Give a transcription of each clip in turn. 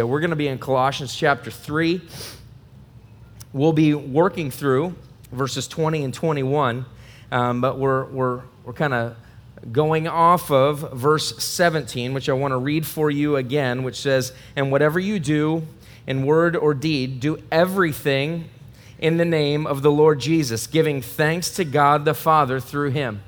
We're going to be in Colossians chapter 3. We'll be working through verses 20 and 21, um, but we're, we're, we're kind of going off of verse 17, which I want to read for you again, which says, And whatever you do in word or deed, do everything in the name of the Lord Jesus, giving thanks to God the Father through him.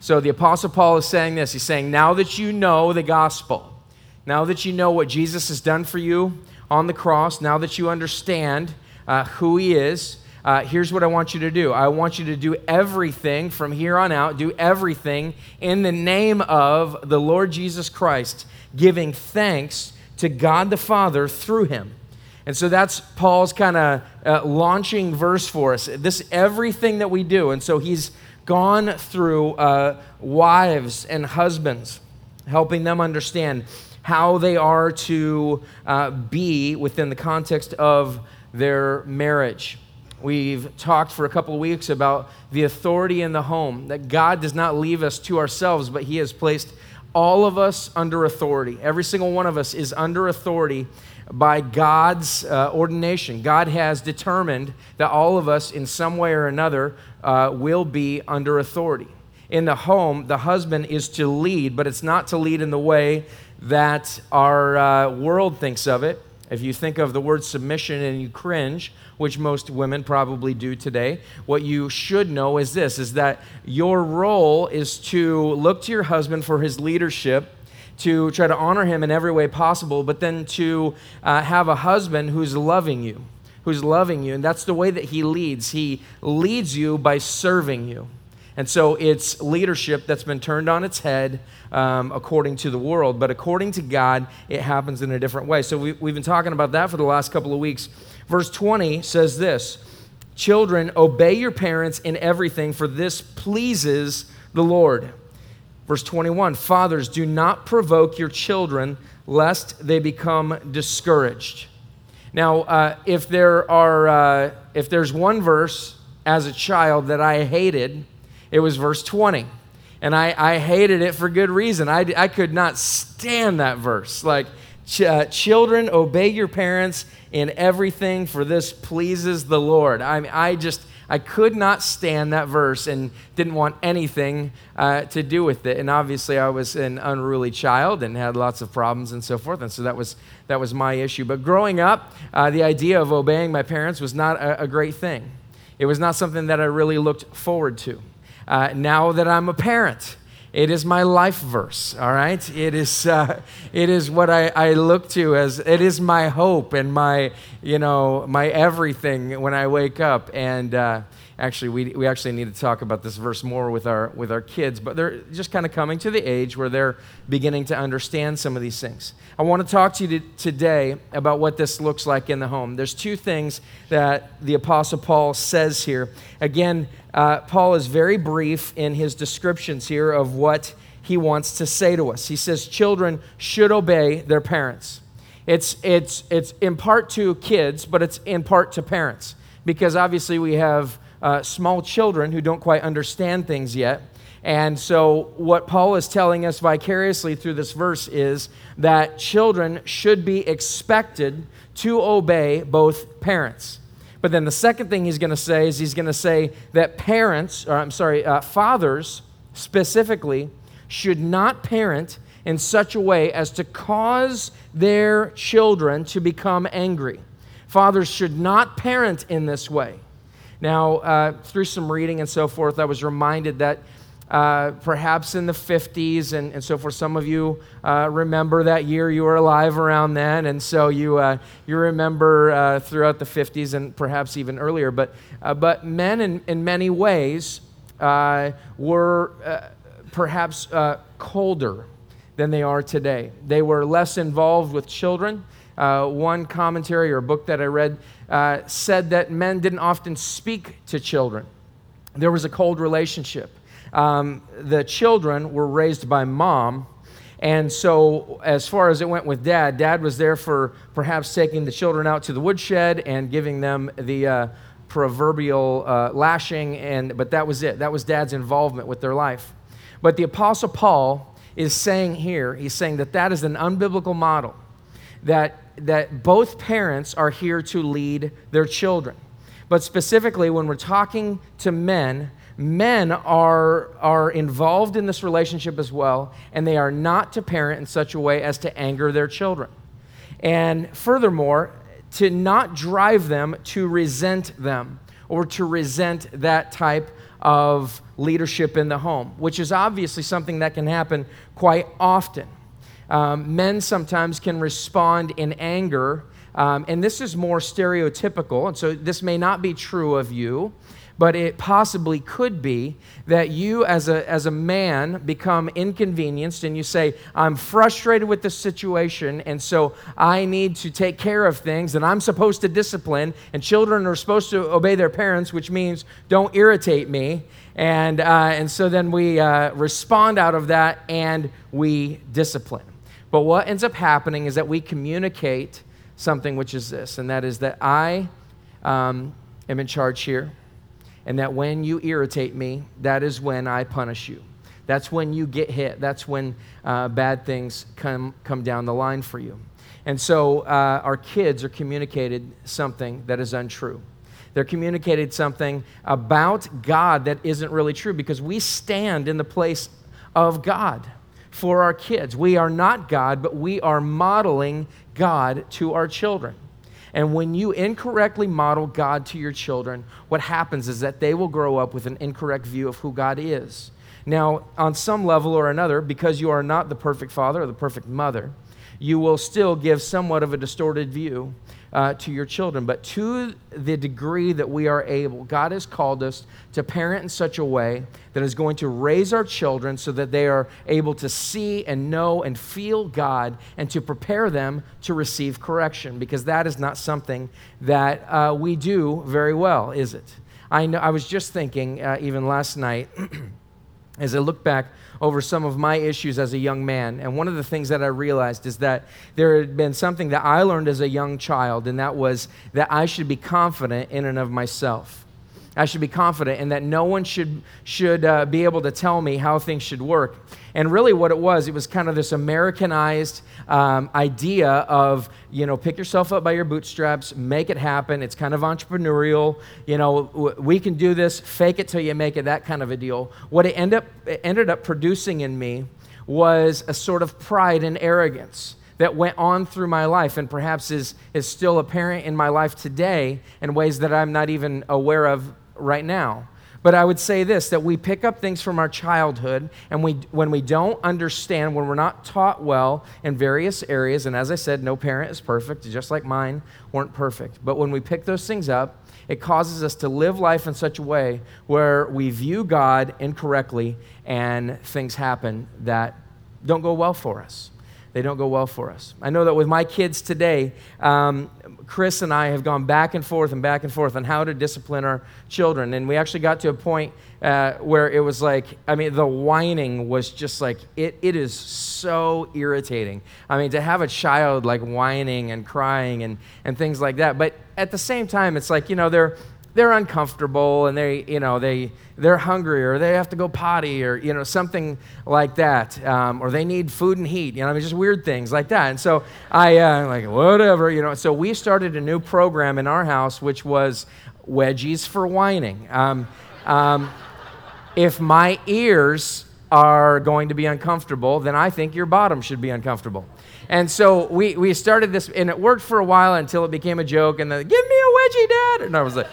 So the Apostle Paul is saying this. He's saying, Now that you know the gospel, now that you know what Jesus has done for you on the cross, now that you understand uh, who he is, uh, here's what I want you to do. I want you to do everything from here on out, do everything in the name of the Lord Jesus Christ, giving thanks to God the Father through him. And so that's Paul's kind of uh, launching verse for us. This everything that we do. And so he's gone through uh, wives and husbands, helping them understand how they are to uh, be within the context of their marriage. We've talked for a couple of weeks about the authority in the home, that God does not leave us to ourselves, but He has placed all of us under authority. Every single one of us is under authority by God's uh, ordination. God has determined that all of us, in some way or another, uh, will be under authority. In the home, the husband is to lead, but it's not to lead in the way that our uh, world thinks of it. If you think of the word submission and you cringe, which most women probably do today, what you should know is this is that your role is to look to your husband for his leadership, to try to honor him in every way possible, but then to uh, have a husband who's loving you, who's loving you. And that's the way that he leads. He leads you by serving you. And so it's leadership that's been turned on its head um, according to the world, but according to God, it happens in a different way. So we, we've been talking about that for the last couple of weeks. Verse 20 says this Children, obey your parents in everything, for this pleases the Lord. Verse 21 Fathers, do not provoke your children, lest they become discouraged. Now, uh, if there are, uh, if there's one verse as a child that I hated, it was verse 20. And I, I hated it for good reason. I, I could not stand that verse. Like, ch- uh, children, obey your parents in everything, for this pleases the Lord. I, I just, I could not stand that verse and didn't want anything uh, to do with it. And obviously, I was an unruly child and had lots of problems and so forth. And so that was, that was my issue. But growing up, uh, the idea of obeying my parents was not a, a great thing. It was not something that I really looked forward to uh, now that I'm a parent. It is my life verse, all right? It is, uh, it is what I, I look to as, it is my hope and my, you know, my everything when I wake up. And uh, actually, we, we actually need to talk about this verse more with our, with our kids, but they're just kind of coming to the age where they're beginning to understand some of these things. I want to talk to you today about what this looks like in the home. There's two things that the Apostle Paul says here. Again, uh, Paul is very brief in his descriptions here of what he wants to say to us. He says, Children should obey their parents. It's, it's, it's in part to kids, but it's in part to parents, because obviously we have uh, small children who don't quite understand things yet. And so, what Paul is telling us vicariously through this verse is that children should be expected to obey both parents. But then the second thing he's going to say is he's going to say that parents, or I'm sorry, uh, fathers specifically, should not parent in such a way as to cause their children to become angry. Fathers should not parent in this way. Now, uh, through some reading and so forth, I was reminded that uh, perhaps in the 50s and, and so forth. Some of you uh, remember that year you were alive around then, and so you, uh, you remember uh, throughout the 50s and perhaps even earlier. But, uh, but men, in, in many ways, were perhaps colder than they are today. They were less involved with children. one commentary or book that I read said that men didn't often speak to children. There was a cold relationship um, the children were raised by mom. And so, as far as it went with dad, dad was there for perhaps taking the children out to the woodshed and giving them the uh, proverbial uh, lashing, and, but that was it. That was dad's involvement with their life. But the Apostle Paul is saying here, he's saying that that is an unbiblical model. That that both parents are here to lead their children. But specifically, when we're talking to men, men are, are involved in this relationship as well, and they are not to parent in such a way as to anger their children. And furthermore, to not drive them to resent them or to resent that type of leadership in the home, which is obviously something that can happen quite often. Um, men sometimes can respond in anger um, and this is more stereotypical, and so this may not be true of you, but it possibly could be that you, as a, as a man, become inconvenienced and you say, I'm frustrated with this situation, and so I need to take care of things, and I'm supposed to discipline, and children are supposed to obey their parents, which means don't irritate me. And, uh, and so then we uh, respond out of that and we discipline. But what ends up happening is that we communicate something which is this, and that is that I um, am in charge here, and that when you irritate me, that is when I punish you. That's when you get hit. That's when uh, bad things come, come down the line for you. And so uh, our kids are communicated something that is untrue. They're communicated something about God that isn't really true because we stand in the place of God for our kids. We are not God, but we are modeling God to our children. And when you incorrectly model God to your children, what happens is that they will grow up with an incorrect view of who God is. Now, on some level or another, because you are not the perfect father or the perfect mother, you will still give somewhat of a distorted view uh, to your children. But to the degree that we are able, God has called us to parent in such a way that is going to raise our children so that they are able to see and know and feel God and to prepare them to receive correction because that is not something that uh, we do very well, is it? I, know, I was just thinking, uh, even last night, as I look back over some of my issues as a young man. And one of the things that I realized is that there had been something that I learned as a young child, and that was that I should be confident in and of myself. I should be confident and that no one should, should uh, be able to tell me how things should work. And really, what it was, it was kind of this Americanized um, idea of, you know, pick yourself up by your bootstraps, make it happen. It's kind of entrepreneurial. You know, we can do this, fake it till you make it, that kind of a deal. What it, end up, it ended up producing in me was a sort of pride and arrogance that went on through my life and perhaps is, is still apparent in my life today in ways that I'm not even aware of right now. But I would say this that we pick up things from our childhood, and we, when we don't understand, when we're not taught well in various areas, and as I said, no parent is perfect, just like mine weren't perfect. But when we pick those things up, it causes us to live life in such a way where we view God incorrectly, and things happen that don't go well for us they don't go well for us. I know that with my kids today, um, Chris and I have gone back and forth and back and forth on how to discipline our children. And we actually got to a point uh, where it was like, I mean, the whining was just like, it, it is so irritating. I mean, to have a child like whining and crying and, and things like that. But at the same time, it's like, you know, they're, they're uncomfortable and they, you know, they, they're hungry or they have to go potty or, you know, something like that. Um, or they need food and heat, you know, I mean, just weird things like that. And so I, uh, like, whatever, you know. So we started a new program in our house, which was wedgies for whining. Um, um, if my ears are going to be uncomfortable, then I think your bottom should be uncomfortable. And so we, we started this, and it worked for a while until it became a joke. And then, give me a wedgie, Dad. And I was like,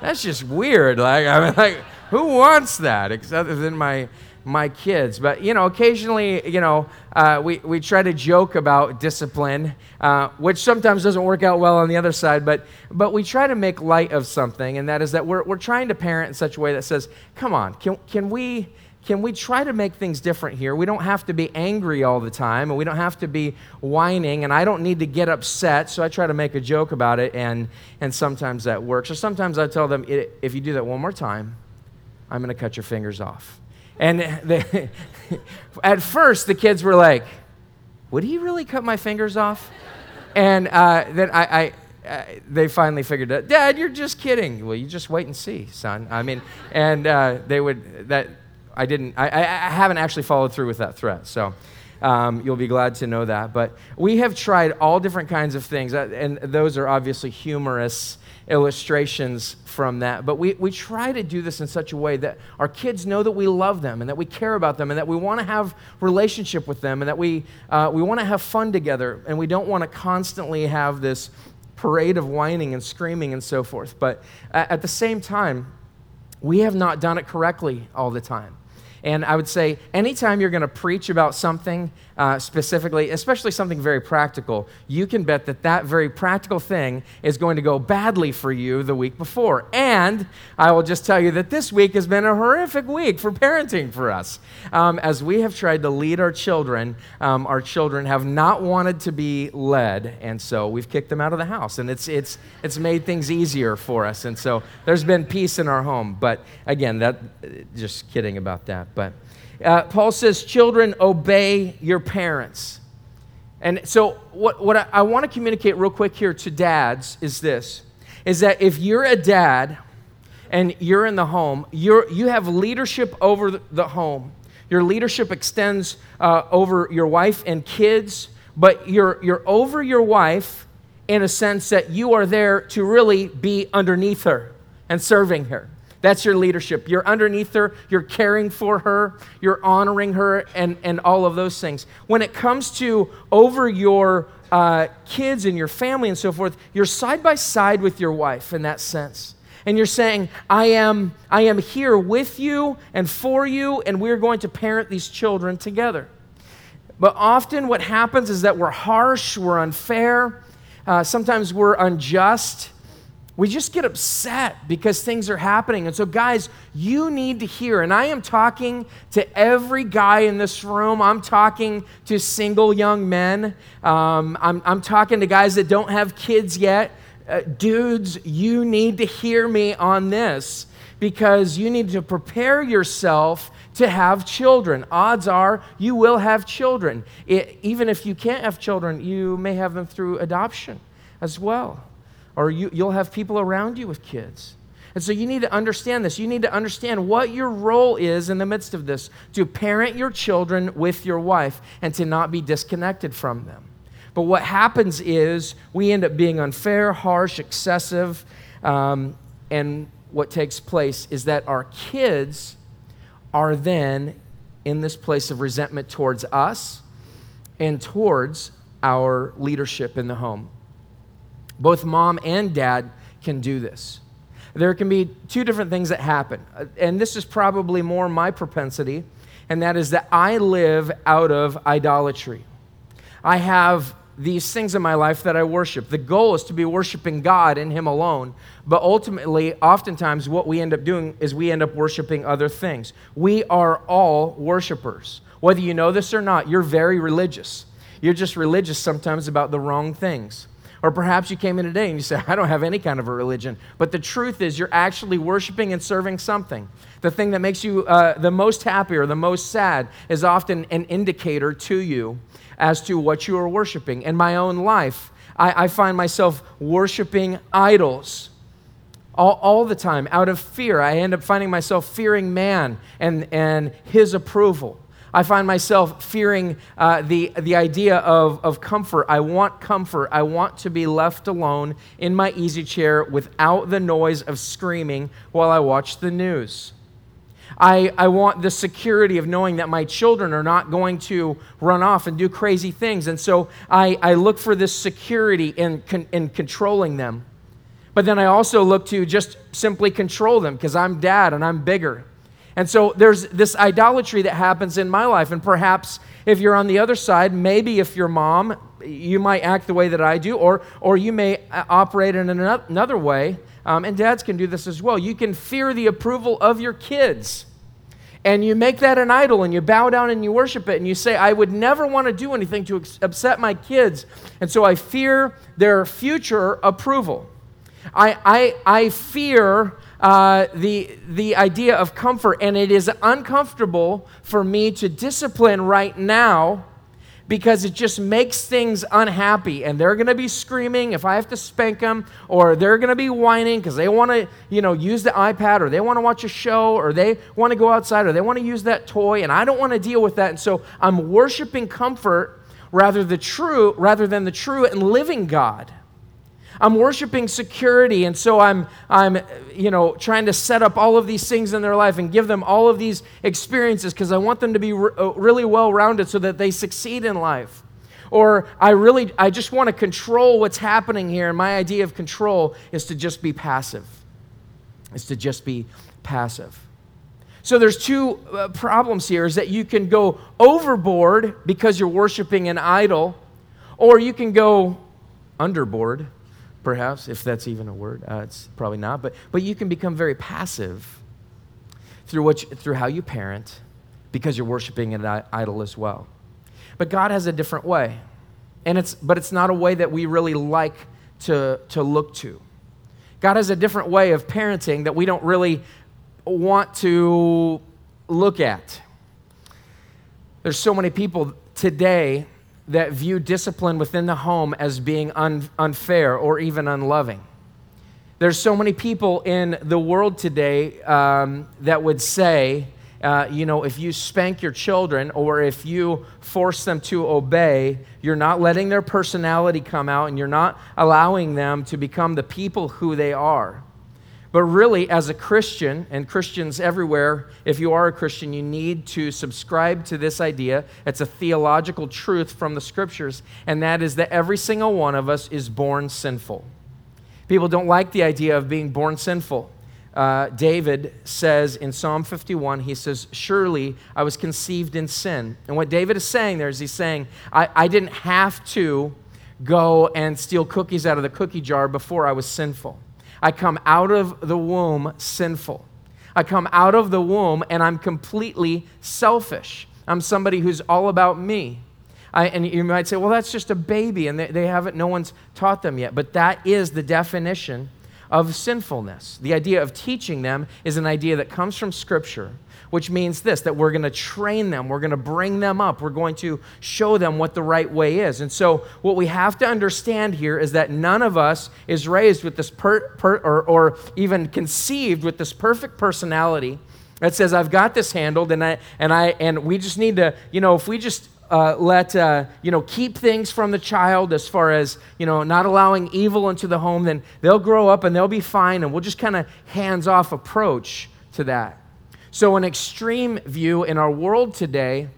that's just weird. Like, I mean, like, who wants that except than my my kids? But you know, occasionally, you know, uh, we we try to joke about discipline, uh, which sometimes doesn't work out well on the other side. But but we try to make light of something, and that is that we're we're trying to parent in such a way that says, "Come on, can can we?" can we try to make things different here? We don't have to be angry all the time, and we don't have to be whining, and I don't need to get upset, so I try to make a joke about it, and, and sometimes that works. Or sometimes I tell them, if you do that one more time, I'm going to cut your fingers off. And they, at first, the kids were like, Would he really cut my fingers off? And uh, then I, I uh, they finally figured out, Dad, you're just kidding. Well, you just wait and see, son. I mean, and uh, they would, that I didn't, I, I, haven't actually followed through with that threat. So, Um, you'll be glad to know that. But we have tried all different kinds of things, uh, and those are obviously humorous illustrations from that. But we, we try to do this in such a way that our kids know that we love them and that we care about them and that we want to have relationship with them and that we, uh, we want to have fun together and we don't want to constantly have this parade of whining and screaming and so forth. But at the same time, we have not done it correctly all the time. And I would say, anytime you're going to preach about something uh, specifically, especially something very practical, you can bet that that very practical thing is going to go badly for you the week before. And I will just tell you that this week has been a horrific week for parenting for us. Um, as we have tried to lead our children, um, our children have not wanted to be led, and so we've kicked them out of the house. And it's, it's, it's made things easier for us. And so there's been peace in our home. But again, that, just kidding about that. But uh, Paul says, Children, obey your parents. And so, what, what I, I want to communicate real quick here to dads is this is that if you're a dad and you're in the home, you're, you have leadership over the home. Your leadership extends uh, over your wife and kids, but you're, you're over your wife in a sense that you are there to really be underneath her and serving her. That's your leadership. You're underneath her, you're caring for her, you're honoring her, and, and all of those things. When it comes to over your uh, kids and your family and so forth, you're side by side with your wife in that sense. And you're saying, I am, I am here with you and for you, and we're going to parent these children together. But often what happens is that we're harsh, we're unfair, uh, sometimes we're unjust we just get upset because things are happening. And so, guys, you need to hear, and I am talking to every guy in this room. I'm talking to single young men. Um, I'm, I'm talking to guys that don't have kids yet. Uh, dudes, you need to hear me on this because you need to prepare yourself to have children. Odds are you will have children. It, even if you can't have children, you may have them through adoption as well or you, you'll have people around you with kids. And so you need to understand this. You need to understand what your role is in the midst of this to parent your children with your wife and to not be disconnected from them. But what happens is we end up being unfair, harsh, excessive. Um, and what takes place is that our kids are then in this place of resentment towards us and towards our leadership in the home. Both mom and dad can do this. There can be two different things that happen, uh, and this is probably more my propensity, and that is that I live out of idolatry. I have these things in my life that I worship. The goal is to be worshiping God and Him alone. But ultimately, oftentimes, what we end up doing is we end up worshiping other things. We are all worshipers. Whether you know this or not, you're very religious. You're just religious sometimes about the wrong things. Or perhaps you came in today and you said, I don't have any kind of a religion. But the truth is, you're actually worshiping and serving something. The thing that makes you uh, the most happy or the most sad is often an indicator to you as to what you are worshiping. In my own life, I, I find myself worshiping idols. All, all, the time out of fear. I end up finding myself fearing man and, and his approval. I find myself fearing uh, the, the idea of, of comfort. I want comfort. I want to be left alone in my easy chair without the noise of screaming while I watch the news. I, I want the security of knowing that my children are not going to run off and do crazy things. And so I, I look for this security in, in controlling them. But then I also look to just simply control them because I'm dad and I'm bigger. And so there's this idolatry that happens in my life. And perhaps if you're on the other side, maybe if you're mom, you might act the way that I do, or, or you may operate in another way. Um, and dads can do this as well. You can fear the approval of your kids. And you make that an idol and you bow down and you worship it and you say, I would never want to do anything to upset my kids. And so I fear their future approval. I, I, I fear uh, the, the idea of comfort, and it is uncomfortable for me to discipline right now because it just makes things unhappy. And they're going to be screaming if i have to spank them or they're going to be whining because they want to you know use the ipad or they want to watch a show or they want to go outside or they want to use that toy and i don't want to deal with that. And so i'm worshiping comfort rather the true rather than the true and living god I'm worshiping security, and so I'm, I'm, you know, trying to set up all of these things in their life and give them all of these experiences because I want them to be re- uh, really well rounded so that they succeed in life. Or I really, I just want to control what's happening here, and my idea of control is to just be passive. Is to just be passive. So there's two uh, problems here: is that you can go overboard because you're worshiping an idol, or you can go underboard perhaps, if that's even a word. Uh, it's probably not. But, but you can become very passive through, what through how you parent because you're worshiping an idol as well. But God has a different way. And it's, but it's not a way that we really like to, to look to. God has a different way of parenting that we don't really want to look at. There's so many people today that view discipline within the home as being un- unfair or even unloving. There's so many people in the world today um, that would say, uh, you know, if you spank your children or if you force them to obey, you're not letting their personality come out and you're not allowing them to become the people who they are. But really, as a Christian, and Christians everywhere, if you are a Christian, you need to subscribe to this idea. It's a theological truth from the scriptures, and that is that every single one of us is born sinful. People don't like the idea of being born sinful. Uh, David says in Psalm 51, he says, Surely I was conceived in sin. And what David is saying there is he's saying, I, I didn't have to go and steal cookies out of the cookie jar before I was sinful. I come out of the womb sinful. I come out of the womb and I'm completely selfish. I'm somebody who's all about me. I, and you might say, well, that's just a baby and they, they haven't, no one's taught them yet. But that is the definition of sinfulness. The idea of teaching them is an idea that comes from Scripture which means this that we're going to train them, we're going to bring them up, we're going to show them what the right way is. And so, what we have to understand here is that none of us is raised with this, per, per, or, or even conceived with this perfect personality that says, I've got this handled, and, I, and, I, and we just need to, you know, if we just uh, let uh, you know keep things from the child as far as you know not allowing evil into the home then they'll grow up and they'll be fine and we'll just kind of hands off approach to that so, an extreme view in our world today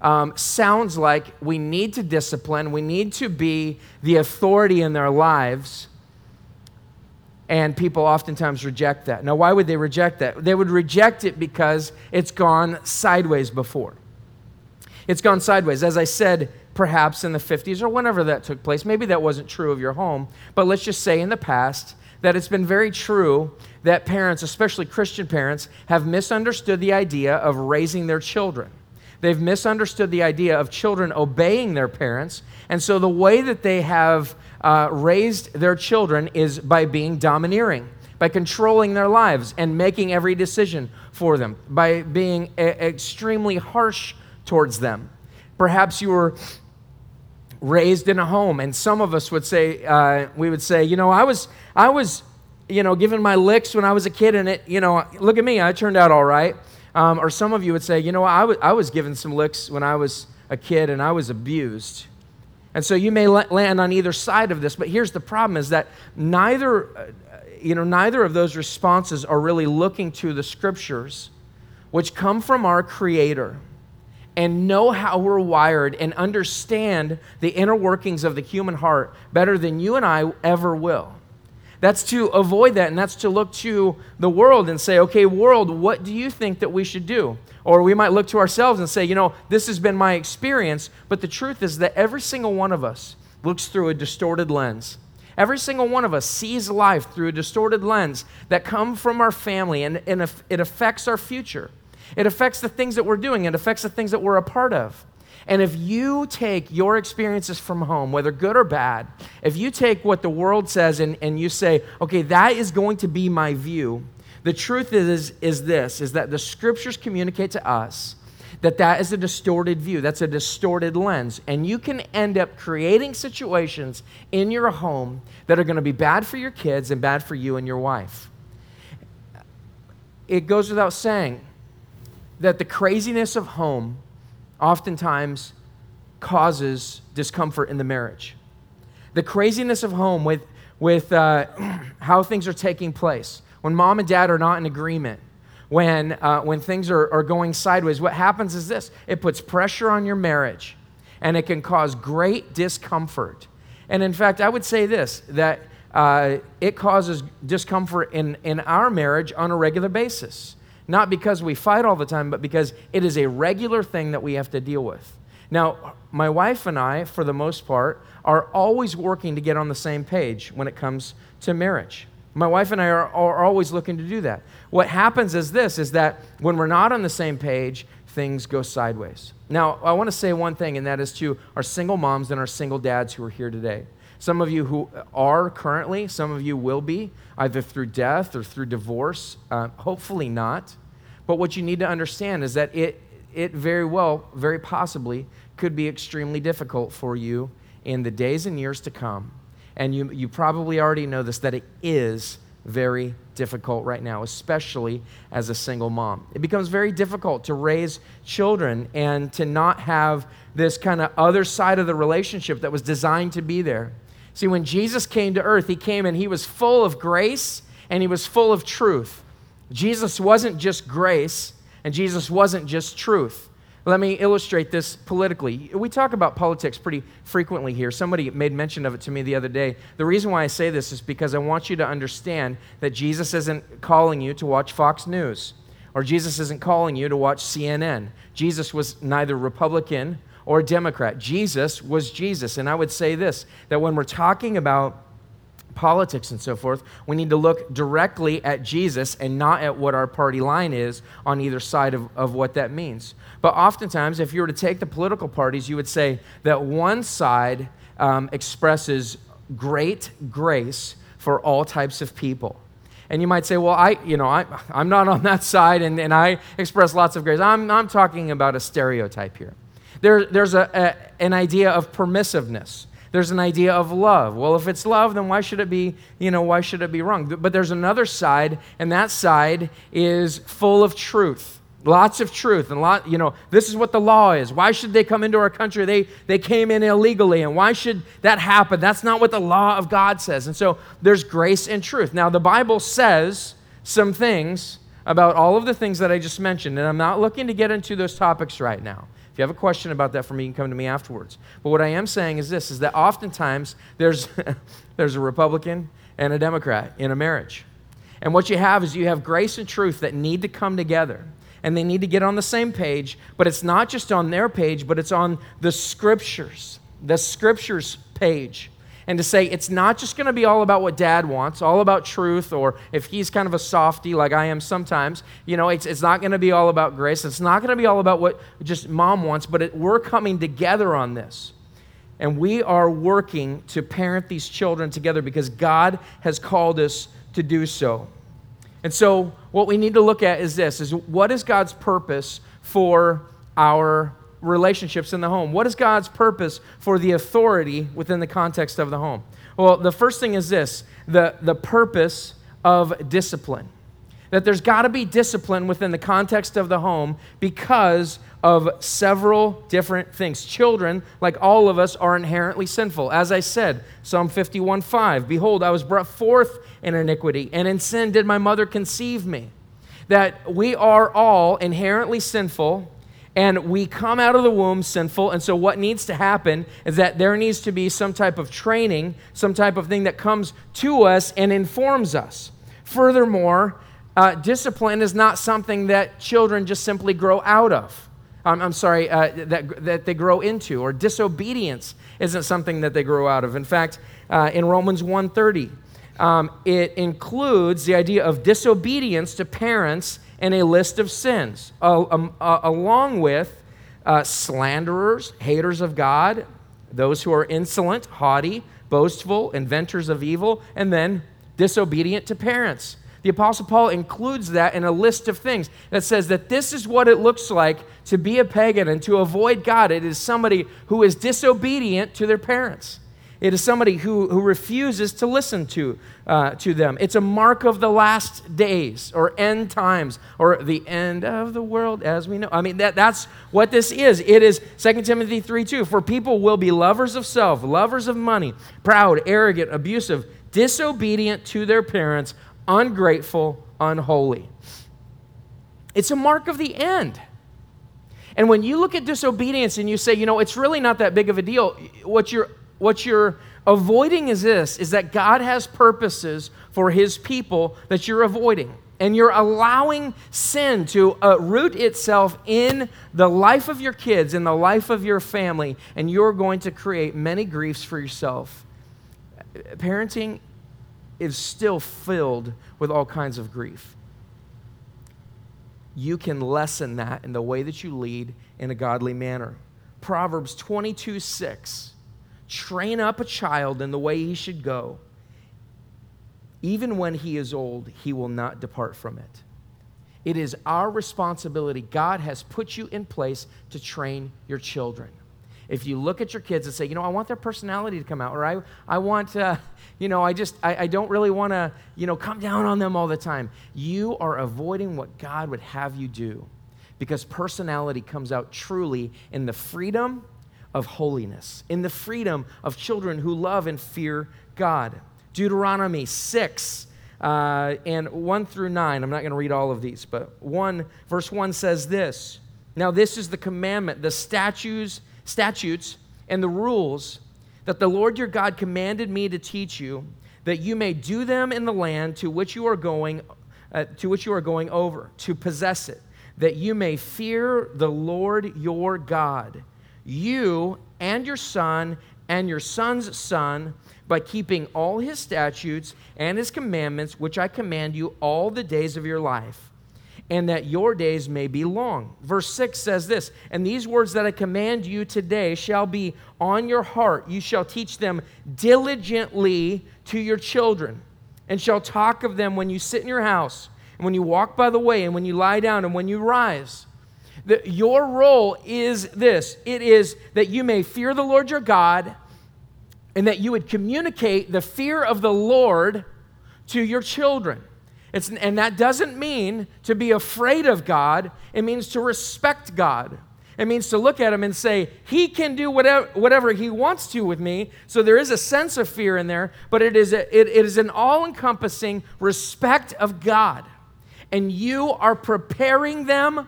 um, sounds like we need to discipline, we need to be the authority in their lives. And people oftentimes reject that. Now, why would they reject that? They would reject it because it's gone sideways before. It's gone sideways. As I said, perhaps in the 50s or whenever that took place, maybe that wasn't true of your home, but let's just say in the past, that it's been very true that parents, especially Christian parents, have misunderstood the idea of raising their children. They've misunderstood the idea of children obeying their parents. And so the way that they have uh, raised their children is by being domineering, by controlling their lives and making every decision for them, by being a- extremely harsh towards them. Perhaps you were raised in a home. And some of us would say, uh, we would say, you know, I was, I was, you know, given my licks when I was a kid, and it, you know, look at me, I turned out all right. Um, or some of you would say, you know, I, w- I was given some licks when I was a kid and I was abused. And so you may land on either side of this, but here's the problem is that neither, uh, you know, neither of those responses are really looking to the scriptures, which come from our Creator and know how we're wired and understand the inner workings of the human heart better than you and I ever will. That's to avoid that, and that's to look to the world and say, okay, world, what do you think that we should do? Or we might look to ourselves and say, you know, this has been my experience, but the truth is that every single one of us looks through a distorted lens. Every single one of us sees life through a distorted lens that come from our family, and, and it affects our future. It affects the things that we're doing, it affects the things that we're a part of. And if you take your experiences from home, whether good or bad, if you take what the world says and, and you say, okay, that is going to be my view, the truth is, is this is that the scriptures communicate to us that that is a distorted view. That's a distorted lens. And you can end up creating situations in your home that are going to be bad for your kids and bad for you and your wife. It goes without saying that the craziness of home oftentimes causes discomfort in the marriage. The craziness of home with, with uh, how things are taking place, when mom and dad are not in agreement, when, uh, when things are, are going sideways, what happens is this it puts pressure on your marriage and it can cause great discomfort. And in fact, I would say this that uh, it causes discomfort in, in our marriage on a regular basis. Not because we fight all the time, but because it is a regular thing that we have to deal with. Now, my wife and I, for the most part, are always working to get on the same page when it comes to marriage. My wife and I are, are always looking to do that. What happens is this is that when we're not on the same page, things go sideways. Now, I want to say one thing, and that is to our single moms and our single dads who are here today. Some of you who are currently, some of you will be, either through death or through divorce. Uh, hopefully not. But what you need to understand is that it, it very well, very possibly, could be extremely difficult for you in the days and years to come. And you, you probably already know this that it is very difficult right now, especially as a single mom. It becomes very difficult to raise children and to not have this kind of other side of the relationship that was designed to be there. See, when Jesus came to earth, he came and he was full of grace and he was full of truth. Jesus wasn't just grace and Jesus wasn't just truth. Let me illustrate this politically. We talk about politics pretty frequently here. Somebody made mention of it to me the other day. The reason why I say this is because I want you to understand that Jesus isn't calling you to watch Fox News, or Jesus isn't calling you to watch CNN. Jesus was neither Republican or Democrat. Jesus was Jesus. And I would say this that when we're talking about politics and so forth, we need to look directly at Jesus and not at what our party line is on either side of, of what that means. But oftentimes, if you were to take the political parties, you would say that one side um, expresses great grace for all types of people. And you might say, well, I, you know, I, I'm not on that side and, and I express lots of grace. I'm, I'm talking about a stereotype here. There, there's a, a, an idea of permissiveness. There's an idea of love. Well, if it's love, then why should it be, you know, why should it be wrong? But there's another side, and that side is full of truth. Lots of truth and lot, you know, this is what the law is. Why should they come into our country? They they came in illegally, and why should that happen? That's not what the law of God says. And so there's grace and truth. Now the Bible says some things about all of the things that I just mentioned, and I'm not looking to get into those topics right now. If you have a question about that for me, you can come to me afterwards. But what I am saying is this is that oftentimes there's there's a Republican and a Democrat in a marriage. And what you have is you have grace and truth that need to come together and they need to get on the same page, but it's not just on their page, but it's on the scriptures, the scriptures page and to say it's not just going to be all about what dad wants, all about truth, or if he's kind of a softy like I am sometimes, you know, it's, it's not going to be all about grace. It's not going to be all about what just mom wants, but it, we're coming together on this. And we are working to parent these children together because God has called us to do so. And so, what we need to look at is this is what is God's purpose for our relationships in the home? What is God's purpose for the authority within the context of the home? Well, the first thing is this the, the purpose of discipline. That there's got to be discipline within the context of the home because of several different things. Children, like all of us, are inherently sinful. As I said, Psalm 51 5, Behold, I was brought forth in iniquity, and in sin did my mother conceive me. That we are all inherently sinful and we come out of the womb sinful. And so, what needs to happen is that there needs to be some type of training, some type of thing that comes to us and informs us. Furthermore, uh, discipline is not something that children just simply grow out of. Um, I'm sorry, uh, that, that they grow into, or disobedience isn't something that they grow out of. In fact, uh, in Romans 1:30, um, it includes the idea of disobedience to parents and a list of sins, along with uh, slanderers, haters of God, those who are insolent, haughty, boastful, inventors of evil, and then disobedient to parents. the Apostle Paul includes that in a list of things that says that this is what it looks like to be a pagan and to avoid God. It is somebody who is disobedient to their parents. It is somebody who, who refuses to listen to, uh, to them. It's a mark of the last days or end times or the end of the world as we know. I mean, that, that's what this is. It is 2 Timothy 3 2. For people will be lovers of self, lovers of money, proud, arrogant, abusive, disobedient to their parents, ungrateful, unholy. It's a mark of the end. And when you look at disobedience and you say, you know, it's really not that big of a deal, what you're what you're avoiding is this is that God has purposes for his people that you're avoiding. And you're allowing sin to uh, root itself in the life of your kids, in the life of your family, and you're going to create many griefs for yourself. Parenting is still filled with all kinds of grief. You can lessen that in the way that you lead in a godly manner. Proverbs 22 6 Train up a child in the way he should go. Even when he is old, he will not depart from it. It is our responsibility. God has put you in place to train your children. If you look at your kids and say, you know, I want their personality to come out, or I, I want, uh, you know, I just, I, I don't really want to, you know, come down on them all the time. You are avoiding what God would have you do because personality comes out truly in the freedom of holiness, in the freedom of children who love and fear God. Deuteronomy 6 uh, and 1 through 9. I'm not going to read all of these, but 1, verse 1 says this Now, this is the commandment, the statutes, statutes and the rules that the Lord your God commanded me to teach you, that you may do them in the land to which you are going, uh, to which you are going over, to possess it, that you may fear the Lord your God you and your son and your son's son by keeping all his statutes and his commandments, which I command you all the days of your life, and that your days may be long. Verse 6 says this And these words that I command you today shall be on your heart. You shall teach them diligently to your children, and shall talk of them when you sit in your house, and when you walk by the way, and when you lie down, and when you rise your role is this it is that you may fear the Lord your God and that you would communicate the fear of the Lord to your children. It's, and that doesn't mean to be afraid of God, it means to respect God. It means to look at him and say, He can do whatever, whatever He wants to with me. So there is a sense of fear in there, but it is, a, it, it is an all encompassing respect of God. And you are preparing them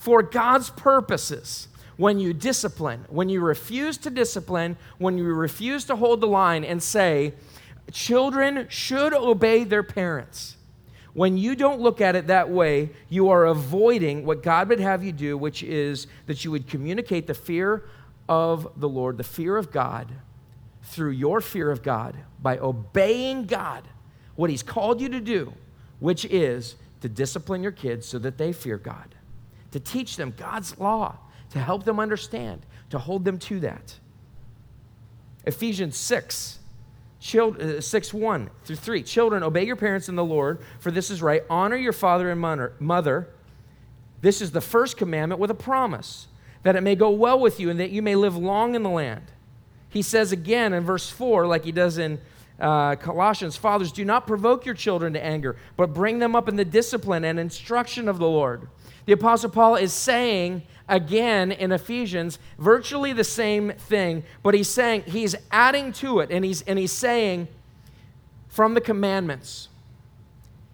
for God's purposes when you discipline, when you refuse to discipline, when you refuse to hold the line and say, children should obey their parents. When you don't look at it that way, you are avoiding what God would have you do, which is that you would communicate the fear of the Lord, the fear of God, through your fear of God by obeying God, what He's called you to do, which is to discipline your kids so that they fear God to teach them God's law, to help them understand, to hold them to that. Ephesians 6, uh, 6 1 through 3. Children, obey your parents in the Lord, for this is right. Honor your father and mother. This is the first commandment with a promise, that it may go well with you and that you may live long in the land. He says again in verse 4, like he does in uh, Colossians, Fathers, do not provoke your children to anger, but bring them up in the discipline and instruction of the Lord. The Apostle Paul is saying again in Ephesians virtually the same thing, but he's saying, he's adding to it, and he's, and he's saying from the commandments,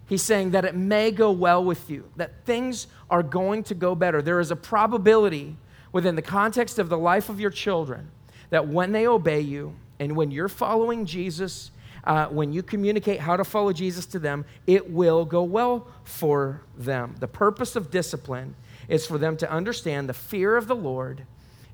he's saying that it may go well with you, that things are going to go better. There is a probability within the context of the life of your children that when they obey you and when you're following Jesus uh, when you communicate how to follow Jesus to them, it will go well for them. The purpose of discipline is for them to understand the fear of the Lord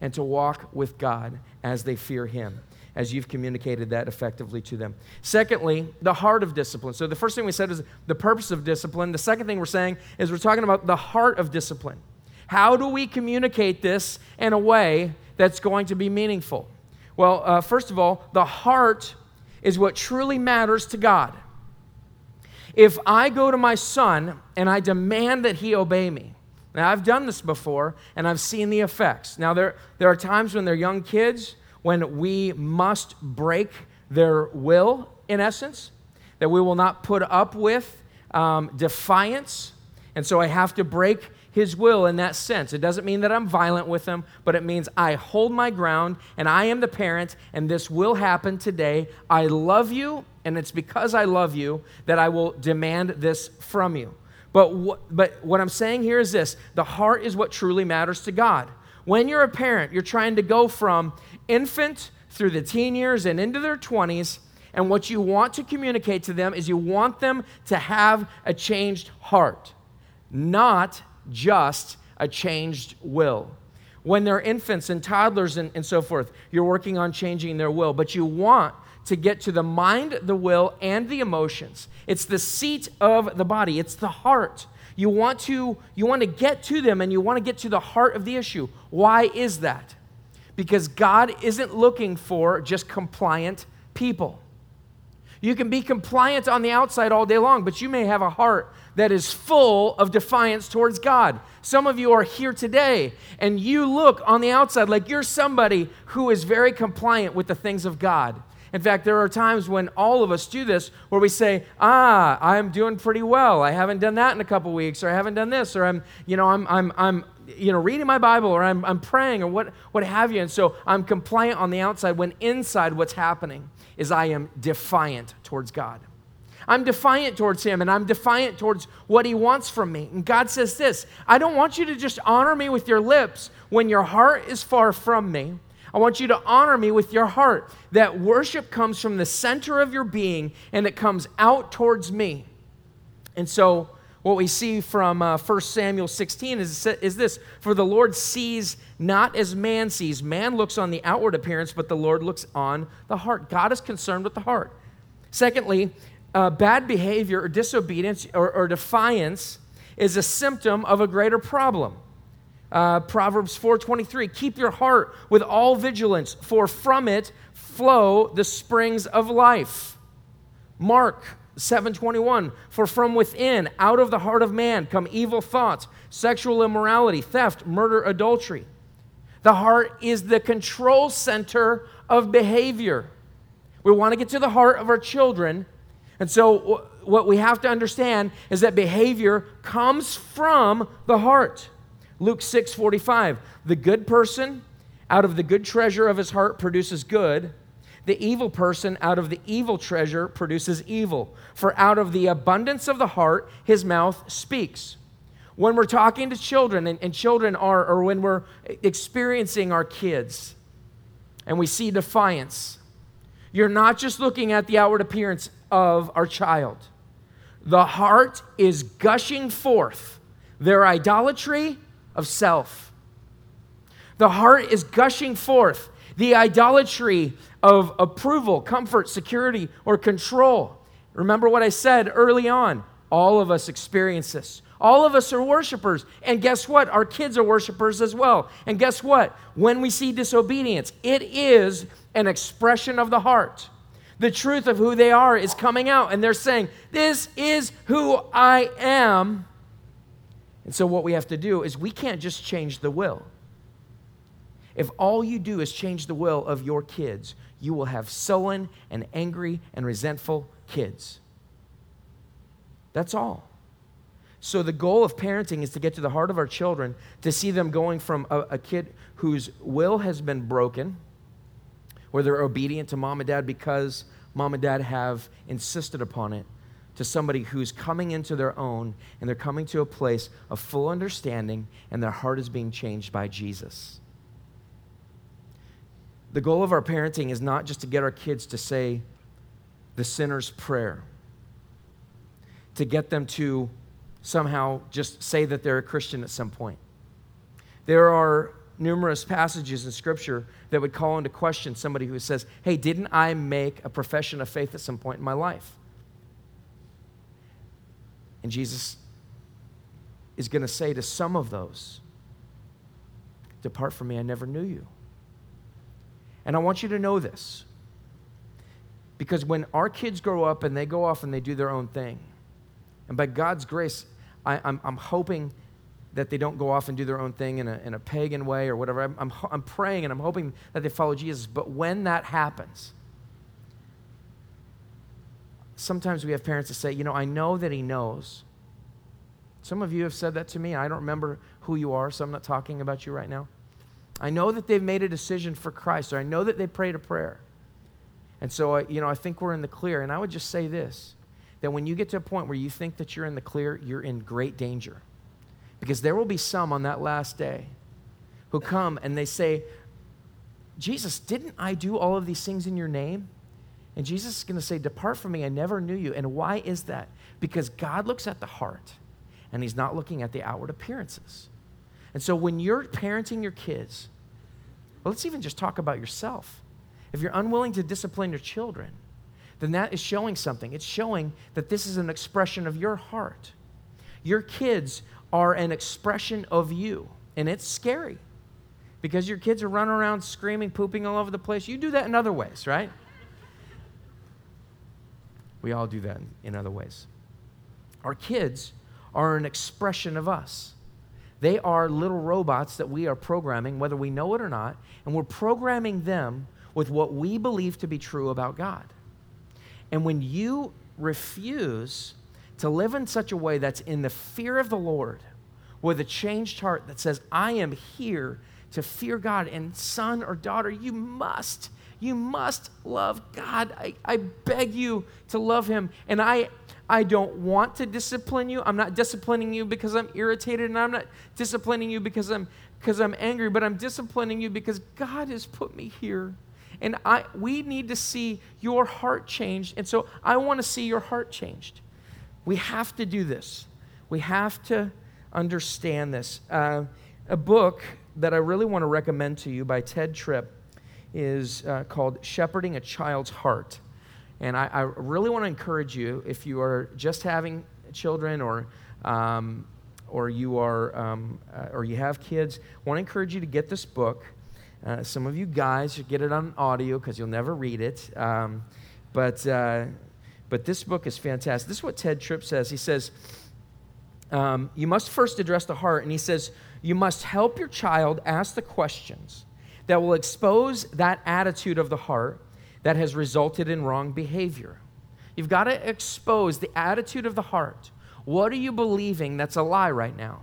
and to walk with God as they fear Him, as you've communicated that effectively to them. Secondly, the heart of discipline. So the first thing we said is the purpose of discipline. The second thing we're saying is we're talking about the heart of discipline. How do we communicate this in a way that's going to be meaningful? Well, uh, first of all, the heart is what truly matters to God. If I go to my son and I demand that he obey me, now I've done this before and I've seen the effects. Now, there, there are times when they're young kids when we must break their will, in essence, that we will not put up with um, defiance. And so I have to break his will in that sense. It doesn't mean that I'm violent with him, but it means I hold my ground and I am the parent, and this will happen today. I love you, and it's because I love you that I will demand this from you. But but what I'm saying here is this the heart is what truly matters to God. When you're a parent, you're trying to go from infant through the teen years and into their 20s. And what you want to communicate to them is you want them to have a changed heart, not just a changed will. When they're infants and toddlers and, and so forth, you're working on changing their will, but you want to get to the mind, the will, and the emotions. It's the seat of the body, it's the heart. You want to you want to get to them and you want to get to the heart of the issue. Why is that? Because God isn't looking for just compliant people. You can be compliant on the outside all day long, but you may have a heart that is full of defiance towards God. Some of you are here today and you look on the outside like you're somebody who is very compliant with the things of God. In fact, there are times when all of us do this where we say, "Ah, I'm doing pretty well. I haven't done that in a couple weeks, or I haven't done this, or I'm, you know, I'm, I'm, I'm, you know, reading my Bible, or I'm, I'm praying, or what, what have you." And so I'm compliant on the outside when inside what's happening is I am defiant towards God. I'm defiant towards him and I'm defiant towards what he wants from me. And God says this I don't want you to just honor me with your lips when your heart is far from me. I want you to honor me with your heart. That worship comes from the center of your being and it comes out towards me. And so, what we see from uh, 1 Samuel 16 is, is this For the Lord sees not as man sees. Man looks on the outward appearance, but the Lord looks on the heart. God is concerned with the heart. Secondly, uh, bad behavior or disobedience or, or, defiance is a symptom of a greater problem. Uh, Proverbs 4:23 Keep your heart with all vigilance for from it flow the springs of life. Mark 7:21 For from within out of the heart of man come evil thoughts, sexual immorality, theft, murder, adultery. The heart is the control center of behavior. We want to get to the heart of our children and so, what we have to understand is that behavior comes from the heart. Luke 6 45. The good person out of the good treasure of his heart produces good. The evil person out of the evil treasure produces evil. For out of the abundance of the heart, his mouth speaks. When we're talking to children, and, and children are, or when we're experiencing our kids, and we see defiance, you're not just looking at the outward appearance of our child. The heart is gushing forth their idolatry of self. The heart is gushing forth the idolatry of approval, comfort, security, or control. Remember what I said early on. All of us experience this. All of us are worshipers. And guess what? Our kids are worshipers as well. And guess what? When we see disobedience, it is an expression of the heart the truth of who they are is coming out, and they're saying, This is who I am. And so, what we have to do is we can't just change the will. If all you do is change the will of your kids, you will have sullen and angry and resentful kids. That's all. So, the goal of parenting is to get to the heart of our children, to see them going from a, a kid whose will has been broken where they're obedient to mom and dad because mom and dad have insisted upon it, to somebody who's coming into their own and they're coming to a place of full understanding and their heart is being changed by Jesus. The goal of our parenting is not just to get our kids to say the sinner's prayer, to get them to somehow just say that they're a Christian at some point. There are numerous passages in Scripture that would call into question somebody who says, Hey, didn't I make a profession of faith at some point in my life? And Jesus is going to say to some of those, Depart from me, I never knew you. And I want you to know this. Because when our kids grow up and they go off and they do their own thing, And by God's grace, I, I'm hoping that they don't go off and do their own thing in a, in a pagan way or whatever. I'm, I'm, I'm praying and I'm hoping that they follow Jesus. But when that happens, sometimes we have parents that say, you know, I know that he knows. Some of you have said that to me. I don't remember who you are, so I'm not talking about you right now. I know that they've made a decision for Christ, or I know that they prayed a prayer. And so, I, you know, I think we're in the clear. And I would just say this that when you get to a point where you think that you're in the clear, you're in great danger. Because there will be some on that last day who come and they say, Jesus, didn't I do all of these things in your name? And Jesus is going to say, Depart from me, I never knew you. And why is that? Because God looks at the heart and He's not looking at the outward appearances. And so when you're parenting your kids, well, let's even just talk about yourself. If you're unwilling to discipline your children, then that is showing something. It's showing that this is an expression of your heart. Your kids are an expression of you, and it's scary because your kids are running around screaming, pooping all over the place. You do that in other ways, right? We all do that in other ways. Our kids are an expression of us. They are little robots that we are programming, whether we know it or not, and we're programming them with what we believe to be true about God. And when you refuse to live in such a way that's in the fear of the Lord, with a changed heart that says, I am here to fear God, and son or daughter, you must you must love God. I, I beg you to love Him. And I, I don't want to discipline you. I'm not disciplining you because I'm irritated, and I'm not disciplining you because I'm, because I'm angry, but I'm disciplining you because God has put me here. And I, we need to see your heart changed. And so I want to see your heart changed. We have to do this. We have to understand this. Uh, a book that I really want to recommend to you by Tedd Tripp is uh, called Shepherding a Child's Heart. And I, I, really want to encourage you, if you are just having children or, um, or you are, um, uh, or you have kids, I want to encourage you to get this book. Uh, some of you guys should get it on audio because you'll never read it. Um, but, uh, but this book is fantastic. This is what Tedd Tripp says. He says, um, You must first address the heart. And he says, You must help your child ask the questions that will expose that attitude of the heart that has resulted in wrong behavior. You've got to expose the attitude of the heart. What are you believing that's a lie right now?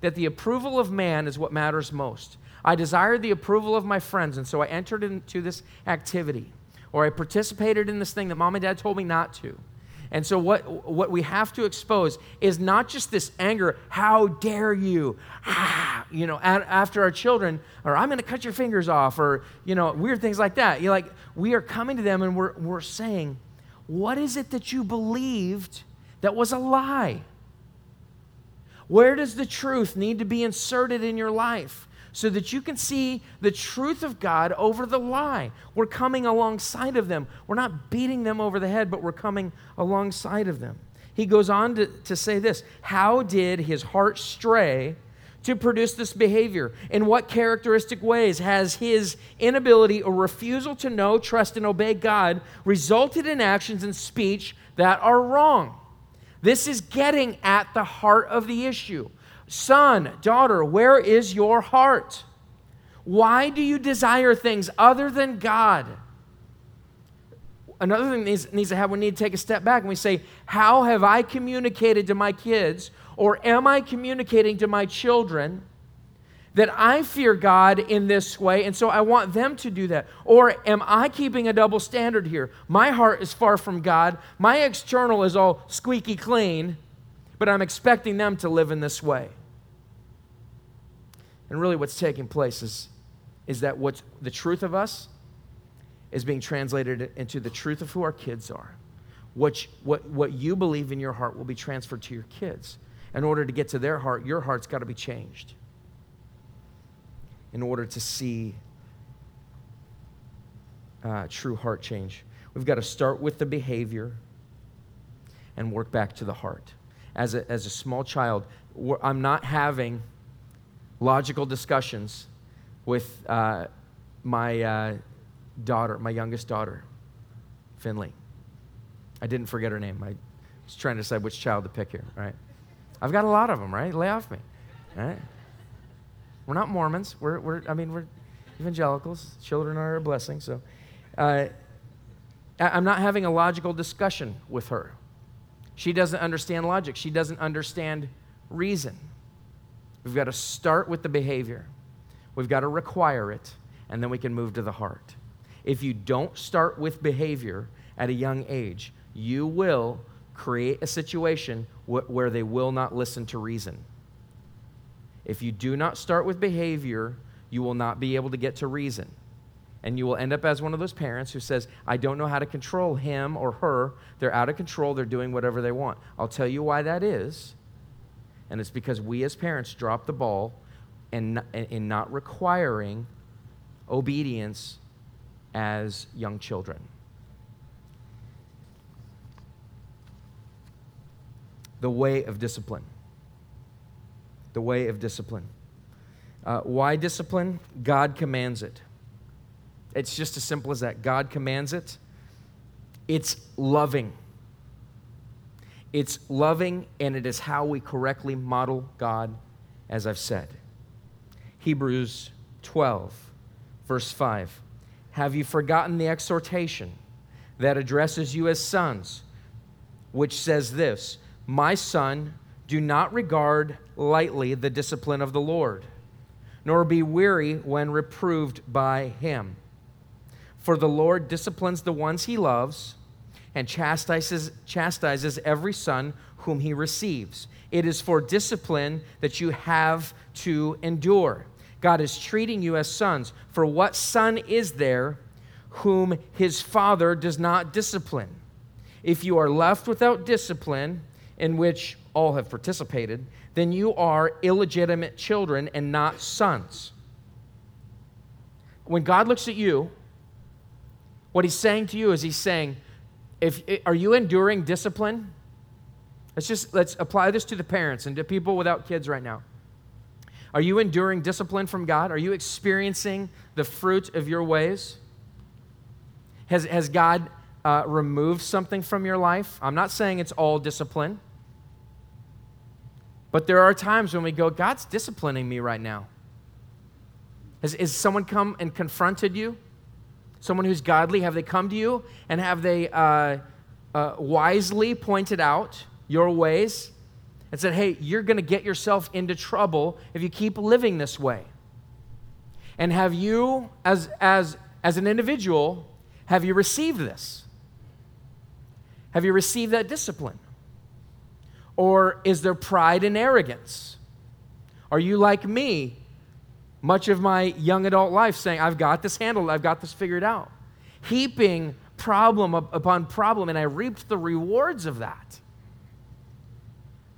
That the approval of man is what matters most. I desired the approval of my friends, and so I entered into this activity, or I participated in this thing that mom and dad told me not to. And so, what, what we have to expose is not just this anger, how dare you, ah, you know, after our children, or I'm going to cut your fingers off, or, you know, weird things like that. You're like, we are coming to them and we're, we're saying, what is it that you believed that was a lie? Where does the truth need to be inserted in your life? So that you can see the truth of God over the lie. We're coming alongside of them. We're not beating them over the head, but we're coming alongside of them. He goes on to, to say this How did his heart stray to produce this behavior? In what characteristic ways has his inability or refusal to know, trust, and obey God resulted in actions and speech that are wrong? This is getting at the heart of the issue. Son, daughter, where is your heart? Why do you desire things other than God? Another thing needs, needs to have, we need to take a step back and we say, How have I communicated to my kids, or am I communicating to my children that I fear God in this way, and so I want them to do that? Or am I keeping a double standard here? My heart is far from God, my external is all squeaky clean, but I'm expecting them to live in this way. And really, what's taking place is, is that what's the truth of us is being translated into the truth of who our kids are. What, what, what you believe in your heart will be transferred to your kids. In order to get to their heart, your heart's got to be changed in order to see uh, true heart change. We've got to start with the behavior and work back to the heart. As a, as a small child, I'm not having logical discussions with uh, my uh, daughter, my youngest daughter, Finley. I didn't forget her name. I was trying to decide which child to pick here, right? I've got a lot of them, right? Lay off me, right? We're not Mormons. We're, we're I mean, we're evangelicals. Children are a blessing. So uh, I'm not having a logical discussion with her. She doesn't understand logic, she doesn't understand reason. We've got to start with the behavior, we've got to require it, and then we can move to the heart. If you don't start with behavior at a young age, you will create a situation wh- where they will not listen to reason. If you do not start with behavior, you will not be able to get to reason. And you will end up as one of those parents who says, I don't know how to control him or her. They're out of control. They're doing whatever they want. I'll tell you why that is. And it's because we as parents drop the ball in, in not requiring obedience as young children. The way of discipline. The way of discipline. Uh, why discipline? God commands it. It's just as simple as that. God commands it. It's loving. It's loving, and it is how we correctly model God, as I've said. Hebrews 12, verse 5. Have you forgotten the exhortation that addresses you as sons, which says this My son, do not regard lightly the discipline of the Lord, nor be weary when reproved by him. For the Lord disciplines the ones he loves and chastises, chastises every son whom he receives. It is for discipline that you have to endure. God is treating you as sons. For what son is there whom his father does not discipline? If you are left without discipline, in which all have participated, then you are illegitimate children and not sons. When God looks at you, what he's saying to you is he's saying, if are you enduring discipline? Let's just let's apply this to the parents and to people without kids right now. Are you enduring discipline from God? Are you experiencing the fruit of your ways? Has, has God uh, removed something from your life? I'm not saying it's all discipline, but there are times when we go, God's disciplining me right now. Has, has someone come and confronted you? Someone who's godly, have they come to you and have they uh, uh, wisely pointed out your ways and said, hey, you're going to get yourself into trouble if you keep living this way? And have you, as, as, as an individual, have you received this? Have you received that discipline? Or is there pride and arrogance? Are you like me much of my young adult life saying, I've got this handled, I've got this figured out. Heaping problem upon problem, and I reaped the rewards of that.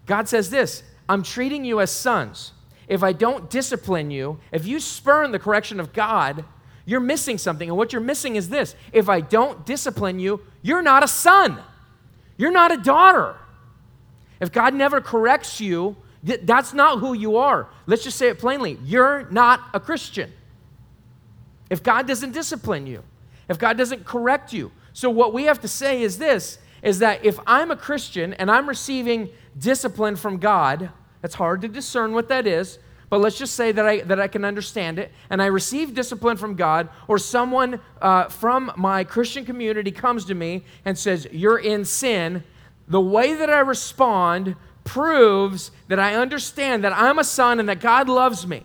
God says this I'm treating you as sons. If I don't discipline you, if you spurn the correction of God, you're missing something. And what you're missing is this if I don't discipline you, you're not a son, you're not a daughter. If God never corrects you, that's not who you are. Let's just say it plainly. You're not a Christian. If God doesn't discipline you, if God doesn't correct you. So what we have to say is this is that if I'm a Christian and I'm receiving discipline from God, it's hard to discern what that is, but let's just say that I, that I can understand it, and I receive discipline from God, or someone uh, from my Christian community comes to me and says, You're in sin, the way that I respond proves that I understand that I'm a son and that God loves me.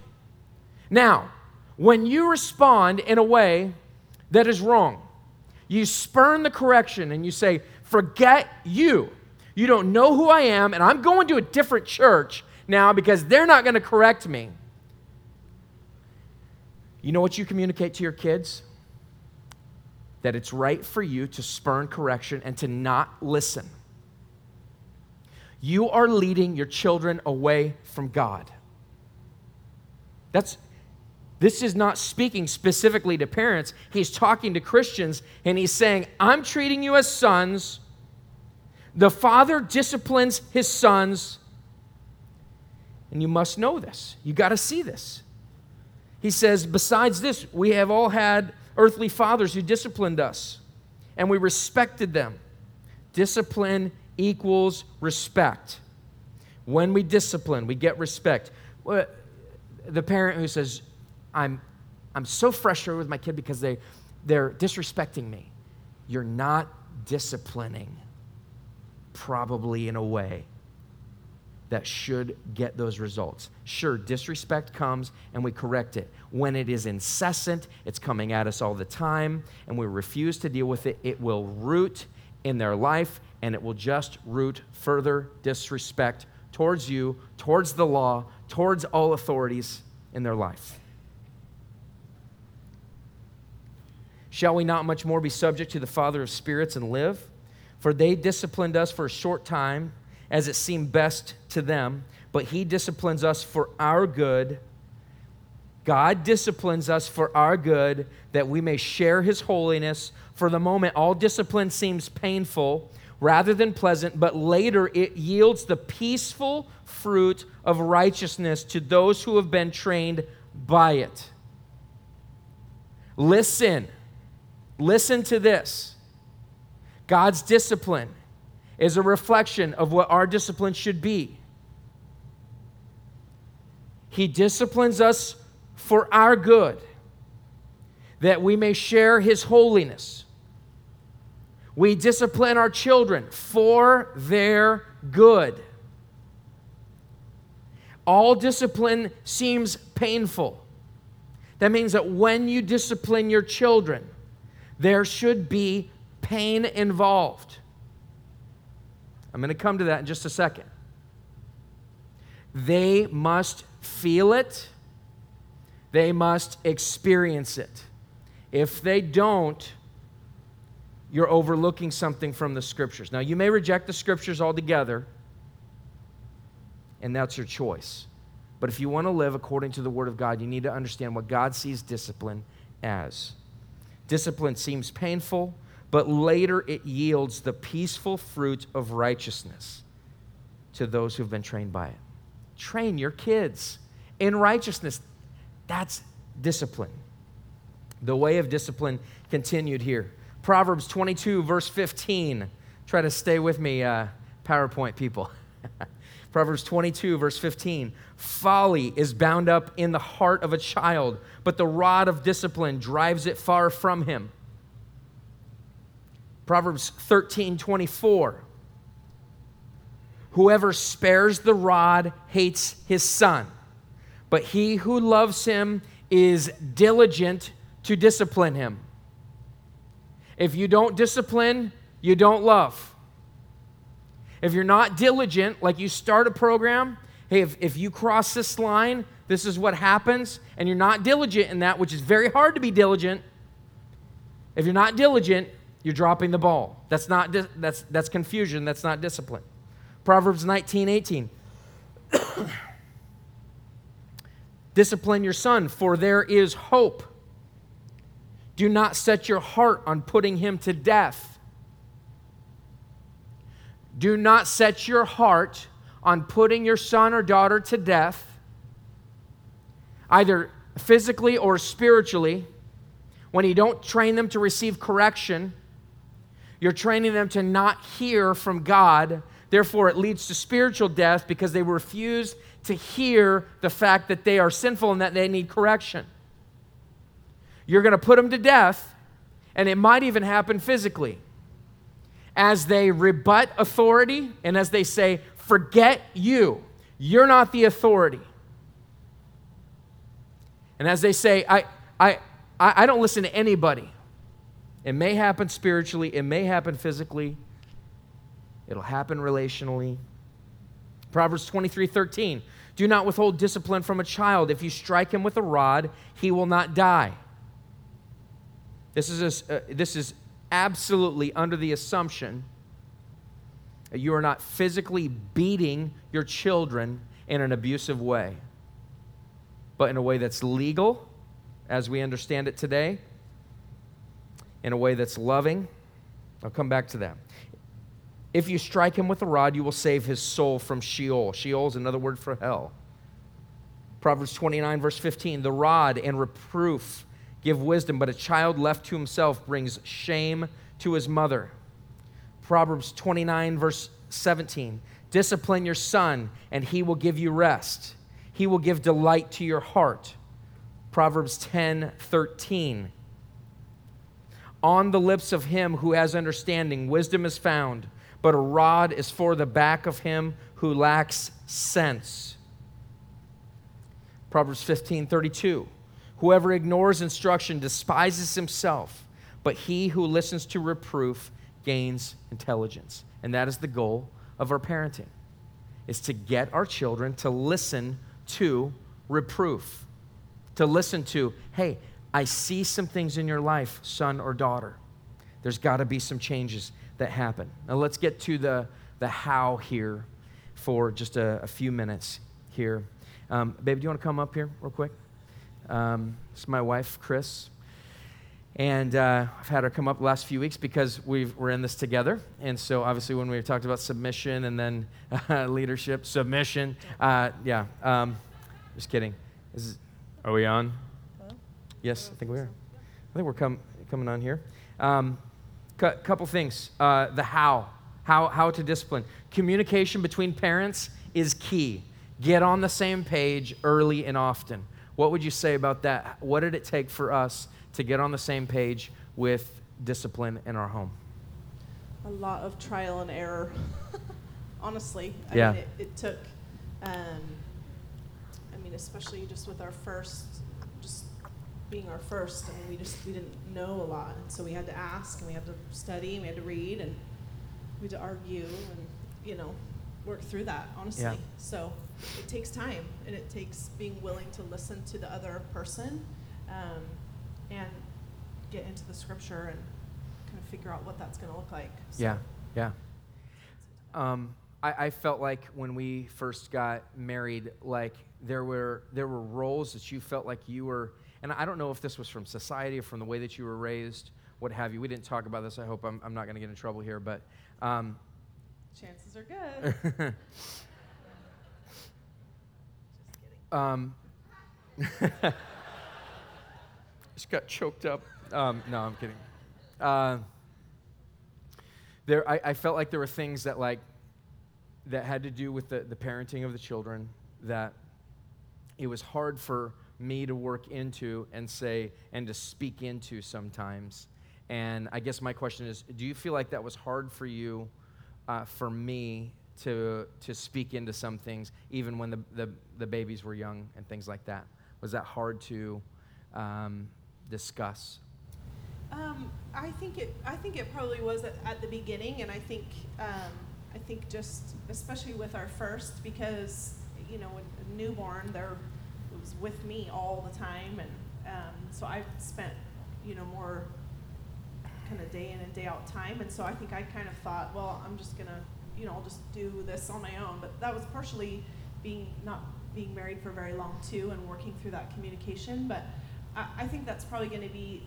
Now, when you respond in a way that is wrong, you spurn the correction and you say, Forget you. You don't know who I am, and I'm going to a different church now because they're not going to correct me. You know what you communicate to your kids? That it's right for you to spurn correction and to not listen you are leading your children away from God. That's this is not speaking specifically to parents. He's talking to Christians and he's saying, I'm treating you as sons. The father disciplines his sons. And you must know this. You got to see this. He says, Besides this, we have all had earthly fathers who disciplined us, and we respected them. Discipline equals respect. When we discipline, we get respect. The parent who says, I'm, I'm so frustrated with my kid because they, they're disrespecting me. You're not disciplining, probably in a way that should get those results. Sure, disrespect comes and we correct it. When it is incessant, it's coming at us all the time, and we refuse to deal with it, it will root in their life and it will just root further disrespect towards you, towards the law, towards all authorities in their life. Shall we not much more be subject to the Father of spirits and live? For they disciplined us for a short time as it seemed best to them, but He disciplines us for our good. God disciplines us for our good that we may share His holiness. For the moment, all discipline seems painful rather than pleasant, but later it yields the peaceful fruit of righteousness to those who have been trained by it. Listen, listen to this God's discipline is a reflection of what our discipline should be. He disciplines us for our good, that we may share His holiness. We discipline our children for their good. All discipline seems painful. That means that when you discipline your children, there should be pain involved. I'm going to come to that in just a second. They must feel it, they must experience it. If they don't, you're overlooking something from the scriptures. Now, you may reject the scriptures altogether, and that's your choice. But if you want to live according to the Word of God, you need to understand what God sees discipline as. Discipline seems painful, but later it yields the peaceful fruit of righteousness to those who've been trained by it. Train your kids in righteousness. That's discipline. The way of discipline continued here. Proverbs 22, verse 15. Try to stay with me, uh, PowerPoint people. Proverbs 22, verse 15. Folly is bound up in the heart of a child, but the rod of discipline drives it far from him. Proverbs 13 24. Whoever spares the rod hates his son, but he who loves him is diligent to discipline him. If you don't discipline, you don't love. If you're not diligent, like you start a program, hey, if, if you cross this line, this is what happens, and you're not diligent in that, which is very hard to be diligent. If you're not diligent, you're dropping the ball. That's not that's that's confusion, that's not discipline. Proverbs 19, 18. Discipline your son, for there is hope. Do not set your heart on putting him to death. Do not set your heart on putting your son or daughter to death, either physically or spiritually, when you don't train them to receive correction you're training them to not hear from God. Therefore, it leads to spiritual death because they refuse to hear the fact that they are sinful and that they need correction. You're going to put them to death, and it might even happen physically. As they rebut authority and as they say, Forget you, you're not the authority. And as they say, I, I, I don't listen to anybody. It may happen spiritually, it may happen physically, it'll happen relationally. Proverbs 23 13. Do not withhold discipline from a child. If you strike him with a rod, he will not die. This is, a, uh, this is absolutely under the assumption that you are not physically beating your children in an abusive way, but in a way that's legal, as we understand it today, in a way that's loving. I'll come back to that. If you strike him with a rod, you will save his soul from Sheol. Sheol is another word for hell. Proverbs 29, verse 15 The rod and reproof give wisdom, but a child left to himself brings shame to his mother. Proverbs 29, verse 17 Discipline your son, and he will give you rest. He will give delight to your heart. Proverbs 10 13. On the lips of him who has understanding, wisdom is found, but a rod is for the back of him who lacks sense. Proverbs 15 32. Whoever ignores instruction despises himself, but he who listens to reproof gains intelligence. And that is the goal of our parenting is to get our children to listen to reproof, to listen to, hey, I see some things in your life, son or daughter. There's got to be some changes that happen. Now let's get to the, the how here for just a, a few minutes here. Um, baby, do you want to come up here real quick? Um, this is my wife, Chris. And uh, I've had her come up the last few weeks because we are in this together. And so, obviously, when we talked about submission and then uh, leadership, submission, uh, yeah, um, just kidding. Is, are we on? Hello? Yes, I think we are. I think we're com- coming on here. Um, cu- couple things. Uh, the how, how, how to discipline. Communication between parents is key. Get on the same page early and often. What would you say about that? What did it take for us to get on the same page with discipline in our home? A lot of trial and error, honestly. I yeah. Mean, it, it, took, um, I mean, especially just with our first, just being our first. I mean, we just we didn't know a lot, and so we had to ask, and we had to study, and we had to read, and we had to argue, and you know, work through that. Honestly, yeah. so it takes time, and it takes being willing to listen to the other person. Um, and get into the scripture and kind of figure out what that's going to look like. So. Yeah, yeah. Um, I, I, felt like when we first got married, like there were there were roles that you felt like you were, and I don't know if this was from society or from the way that you were raised, what have you. We didn't talk about this. I hope I'm, I'm not going to get in trouble here, but. Um, Chances are good. Um, just got choked up. Um, no, I'm kidding. Uh, there, I, I, felt like there were things that like that had to do with the, the parenting of the children that it was hard for me to work into and say and to speak into sometimes. And I guess my question is, do you feel like that was hard for you, uh, for me to to speak into some things, even when the, the, the babies were young and things like that? Was that hard to um, discuss? Um, I think it. I think it probably was at, at the beginning, and I think. Um, I think just especially with our first, because you know, a newborn, there it was with me all the time, and um, so I spent you know more kind of day in and day out time, and so I think I kind of thought, well, I'm just gonna you know, I'll just do this on my own. But that was partially being not being married for very long too, and working through that communication, but. I, I think that's probably going to be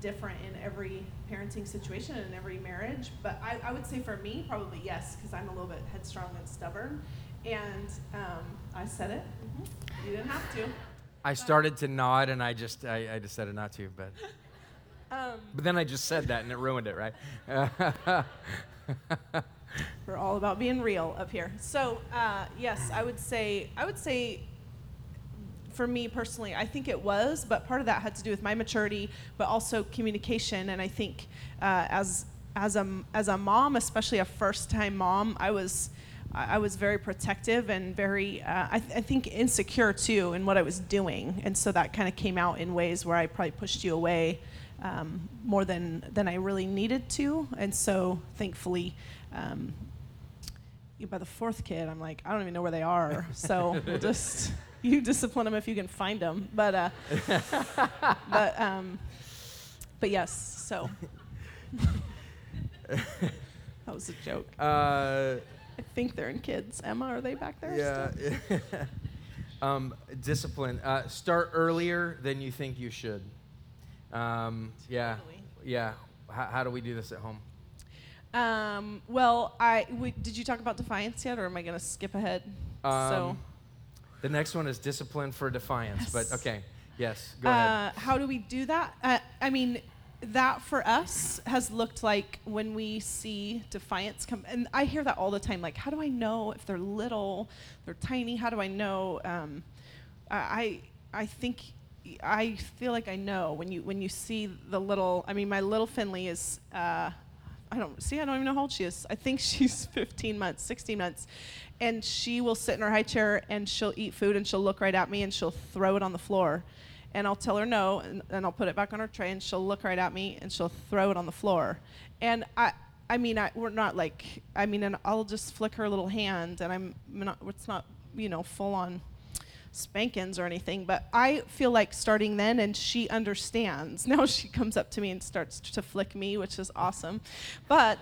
different in every parenting situation and in every marriage. But I, I would say for me, probably yes, because I'm a little bit headstrong and stubborn. And um, I said it. Mm-hmm. You didn't have to. I started to nod, and I just I, I decided not to, but. Um, but then I just said that, and it ruined it, right? We're all about being real up here. So uh, yes, I would say I would say for me personally, I think it was, but part of that had to do with my maturity, but also communication. And I think uh, as as a as a mom, especially a first time mom, I was I was very protective and very uh, I, th- I think insecure too in what I was doing, and so that kind of came out in ways where I probably pushed you away um, more than than I really needed to. And so thankfully. Um, by the fourth kid, I'm like, I don't even know where they are. So we'll just you discipline them if you can find them. But uh, but um, but yes. So that was a joke. Uh, I think they're in kids. Emma, are they back there? Yeah. um, discipline. Uh, start earlier than you think you should. Um, yeah. Yeah. How, how do we do this at home? Um, well, I we, did you talk about defiance yet, or am I going to skip ahead? Um, so the next one is discipline for defiance. Yes. But okay, yes, go uh, ahead. How do we do that? Uh, I mean, that for us has looked like when we see defiance come and i hear that all the time like how do i know if they're little they're tiny how do i know um, i i think i feel like i know when you when you see the little i mean my little finley is uh, i don't see i don't even know how old she is. I think she's 15 months 16 months. And she will sit in her high chair and she'll eat food and she'll look right at me and she'll throw it on the floor. And I'll tell her no, and, and I'll put it back on her tray, and she'll look right at me, and she'll throw it on the floor. And I, I mean, I, we're not like, I mean, and I'll just flick her little hand, and I'm not, it's not, you know, full on spankings or anything, but I feel like starting then, and she understands. Now she comes up to me and starts to flick me, which is awesome. But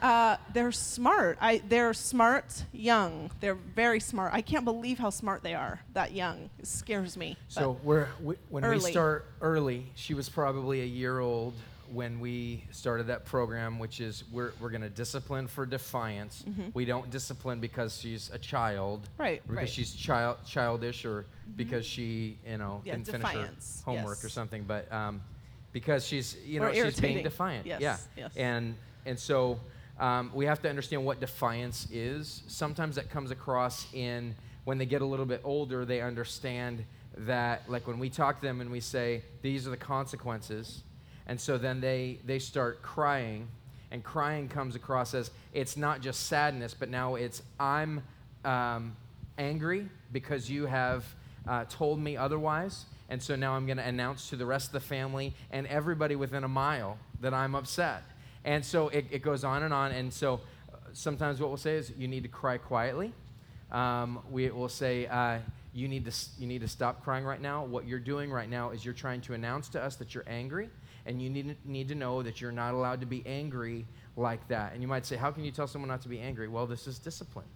uh, they're smart. I, they're smart, young. They're very smart. I can't believe how smart they are that young. It scares me. So we're, we, when early. we start early, she was probably a year old when we started that program, which is we're, we're going to discipline for defiance. Mm-hmm. We don't discipline because she's a child, Right, Because right. she's child childish, or because she you know Yeah, didn't finish defiance, her homework or something. But um, because she's you know Or she's being defiant. Yes, yeah. yes. And and so um, we have to understand what defiance is. Sometimes that comes across in when they get a little bit older, they understand that like when we talk to them and we say these are the consequences and so then they they start crying and crying comes across as it's not just sadness but now it's i'm um, angry because you have uh, told me otherwise and so now i'm going to announce to the rest of the family and everybody within a mile that i'm upset and so it, it goes on and on and so uh, sometimes what we'll say is you need to cry quietly um, we will say, uh, you, need to, you need to stop crying right now. What you're doing right now is you're trying to announce to us that you're angry, and you need, need to know that you're not allowed to be angry like that. And you might say, How can you tell someone not to be angry? Well, this is discipline.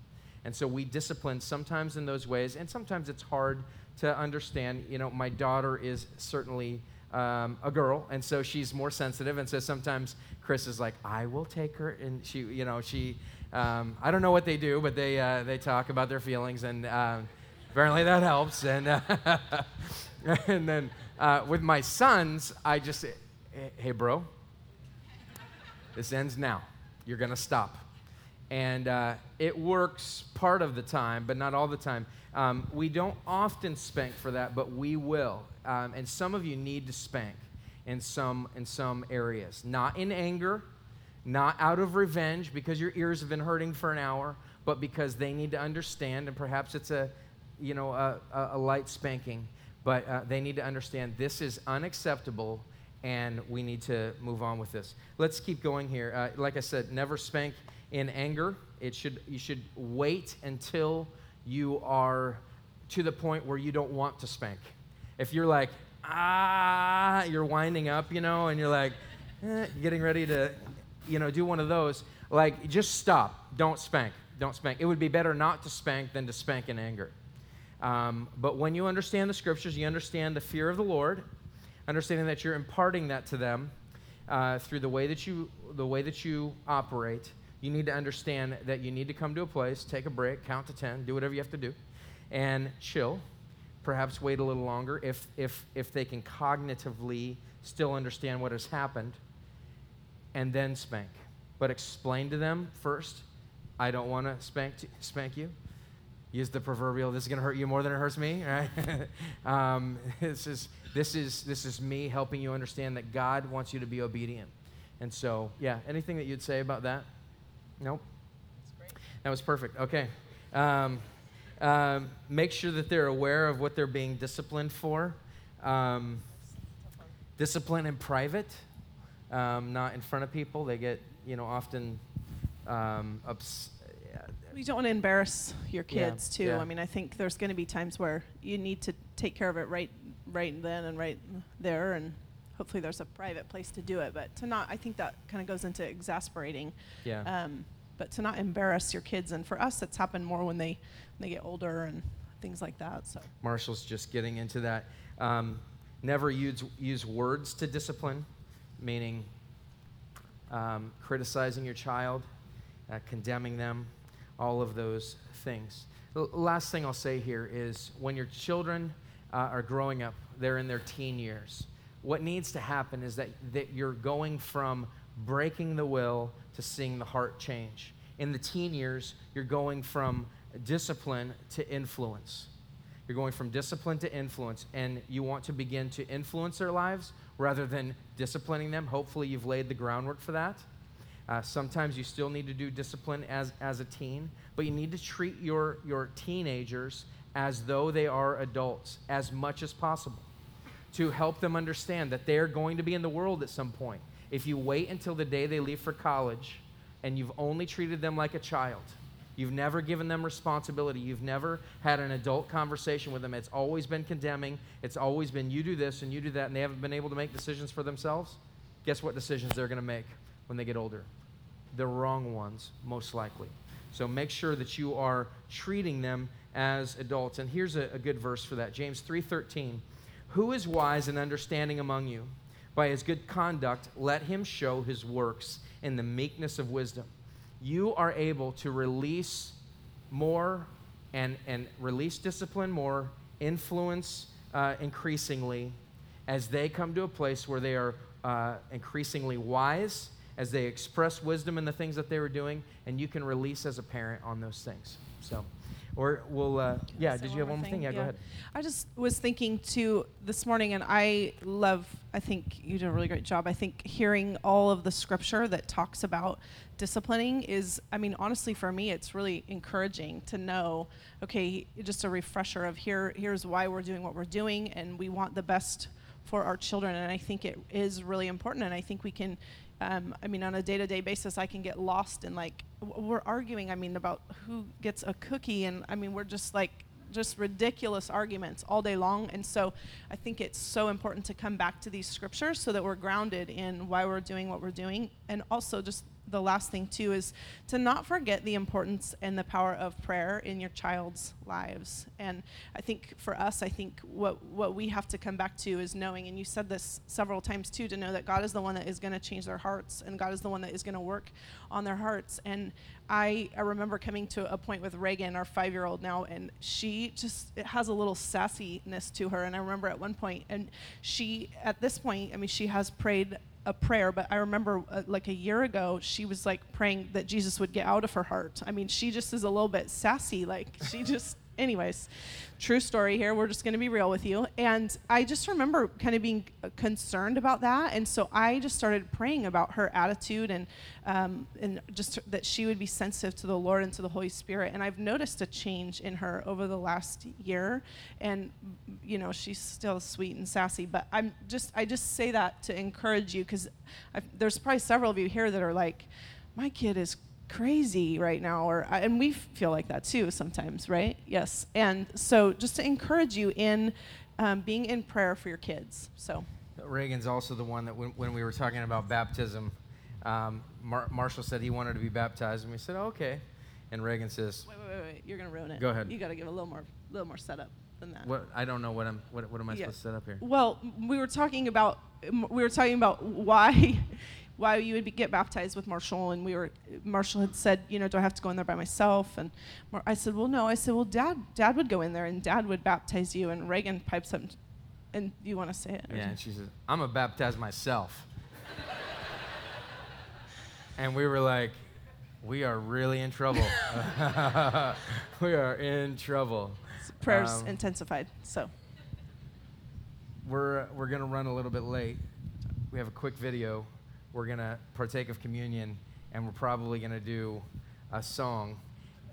And so we discipline sometimes in those ways, and sometimes it's hard to understand. You know, my daughter is certainly um, a girl, and so she's more sensitive. And so sometimes Chris is like, "I will take her," and she, you know, she. Um, I don't know what they do, but they uh, they talk about their feelings, and um, apparently that helps. And uh, and then uh, with my sons, I just "Hey, bro, this ends now. You're gonna stop." and uh, it works part of the time, but not all the time. Um, we don't often spank for that, but we will. Um, and some of you need to spank in some in some areas, not in anger, not out of revenge because your ears have been hurting for an hour, but because they need to understand, and perhaps it's a you know a, a, a light spanking, but uh, they need to understand this is unacceptable and we need to move on with this. Let's keep going here. Uh, like I said, never spank in anger. It should you should wait until you are to the point where you don't want to spank. If you're like ah, you're winding up, you know, and you're like eh, getting ready to, you know, do one of those, like just stop. Don't spank. Don't spank. It would be better not to spank than to spank in anger. Um, but when you understand the scriptures, you understand the fear of the Lord, understanding that you're imparting that to them uh, through the way that you the way that you operate. You need to understand that you need to come to a place, take a break, count to ten, do whatever you have to do, and chill. Perhaps wait a little longer if if if they can cognitively still understand what has happened, and then spank. But explain to them first. I don't want to spank spank you use the proverbial this is going to hurt you more than it hurts me right? Um, this is this is this is me helping you understand that god wants you to be obedient. And so yeah anything that you'd say about that? Nope. That was perfect. Okay. Um, um, make sure that they're aware of what they're being disciplined for. Um, discipline in private um, not in front of people. They get you know often um, You don't want to embarrass your Yeah, kids too. yeah. I mean, I think there's going to be times where you need to take care of it right, right then and right there, and hopefully there's a private place to do it. But to not, I think that kind of goes into exasperating. yeah Um, but to not embarrass your kids, and for us, it's happened more when they when they get older and things like that. So Marshall's just getting into that. Um, never use, use words to discipline, meaning um, criticizing your child, uh, condemning them, all of those things. The last thing I'll say here is when your children uh, are growing up, they're in their teen years. what needs to happen is that, that you're going from breaking the will to seeing the heart change. In the teen years, you're going from discipline to influence. You're going from discipline to influence, and you want to begin to influence their lives rather than disciplining them. Hopefully, you've laid the groundwork for that. Uh, sometimes you still need to do discipline as, as a teen, but you need to treat your, your teenagers as though they are adults as much as possible to help them understand that they're going to be in the world at some point. If you wait until the day they leave for college and you've only treated them like a child, you've never given them responsibility, you've never had an adult conversation with them, it's always been condemning, it's always been you do this and you do that, and they haven't been able to make decisions for themselves, guess what decisions they're going to make when they get older? The wrong ones, most likely. So make sure that you are treating them as adults. And here's a, a good verse for that. James 3:13. Who is wise and understanding among you? By his good conduct, let him show his works in the meekness of wisdom. You are able to release more and, and release discipline more, influence uh, increasingly as they come to a place where they are uh, increasingly wise, as they express wisdom in the things that they were doing, and you can release as a parent on those things. So, or we'll, uh, yeah, did you have one more thing? thing? Yeah, yeah, go ahead. I just was thinking too this morning, and I love, I think you did a really great job. I think hearing all of the scripture that talks about disciplining is, I mean, honestly, for me, it's really encouraging to know, okay, just a refresher of here, here's why we're doing what we're doing, and we want the best for our children. And I think it is really important, and I think we can um, I mean, on a day to day basis, I can get lost in like, we're arguing, I mean, about who gets a cookie. And I mean, we're just like, just ridiculous arguments all day long. And so I think it's so important to come back to these scriptures so that we're grounded in why we're doing what we're doing. And also just the last thing too is to not forget the importance and the power of prayer in your child's lives. And I think for us, I think what what we have to come back to is knowing, and you said this several times too, to know that God is the one that is going to change their hearts, and God is the one that is going to work on their hearts. And I I remember coming to a point with Reagan, our five year old now, and she just has a little sassiness to her. And I remember at one point, and she at this point, I mean, she has prayed a prayer, but I remember uh, like a year ago, she was like praying that Jesus would get out of her heart. I mean, she just is a little bit sassy. Like, she just anyways, true story here. We're just going to be real with you. And I just remember kind of being concerned about that. And so I just started praying about her attitude and, um, and just that she would be sensitive to the Lord and to the Holy Spirit. And I've noticed a change in her over the last year. And, you know, she's still sweet and sassy. But I'm just, I just say that to encourage you because there's probably several of you here that are like, my kid is crazy right now or and we feel like that too sometimes right? Yes. And so just to encourage you in um, being in prayer for your kids so. Reagan's also the one that when, when we were talking about baptism um, Mar- marshall said he wanted to be baptized and we said oh, okay. And reagan says wait wait wait, wait. you're going to ruin it. Go ahead. You got to give a little more little more setup than that. What i don't know what i'm what, what am i yeah. supposed to set up here. Well we were talking about we were talking about why why you would be, get baptized with Marshall, and we were Marshall had said, you know, do I have to go in there by myself? And I said, well, no. I said, well, Dad, Dad would go in there, and Dad would baptize you. And Reagan pipes up, and you want to say it? Yeah, and she said, I'm gonna baptize myself. and we were like, we are really in trouble. we are in trouble. Prayers um, intensified. So we're we're gonna run a little bit late. We have a quick video we're going to partake of communion, and we're probably going to do a song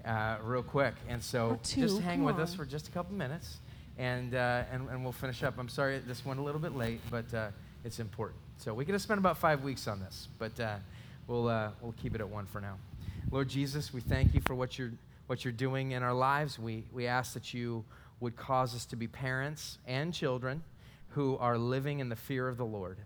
uh, real quick. And so just hang with on. us for just a couple minutes, and, uh, and, and we'll finish up. I'm sorry this went a little bit late, but uh, it's important. So we're going to spend about five weeks on this, but uh, we'll, uh, we'll keep it at one for now. Lord Jesus, we thank you for what you're, what you're doing in our lives. We, we ask that you would cause us to be parents and children who are living in the fear of the Lord.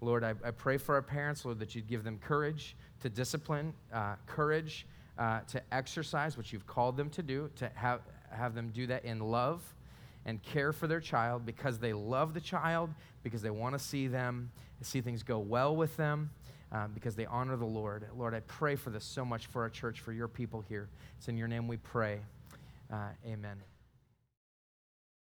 Lord, I, I pray for our parents, Lord, that you'd give them courage to discipline, uh, courage uh, to exercise what you've called them to do, to have, have them do that in love and care for their child because they love the child, because they want to see them, see things go well with them, uh, because they honor the Lord. Lord, I pray for this so much for our church, for your people here. It's in your name we pray. Uh, amen.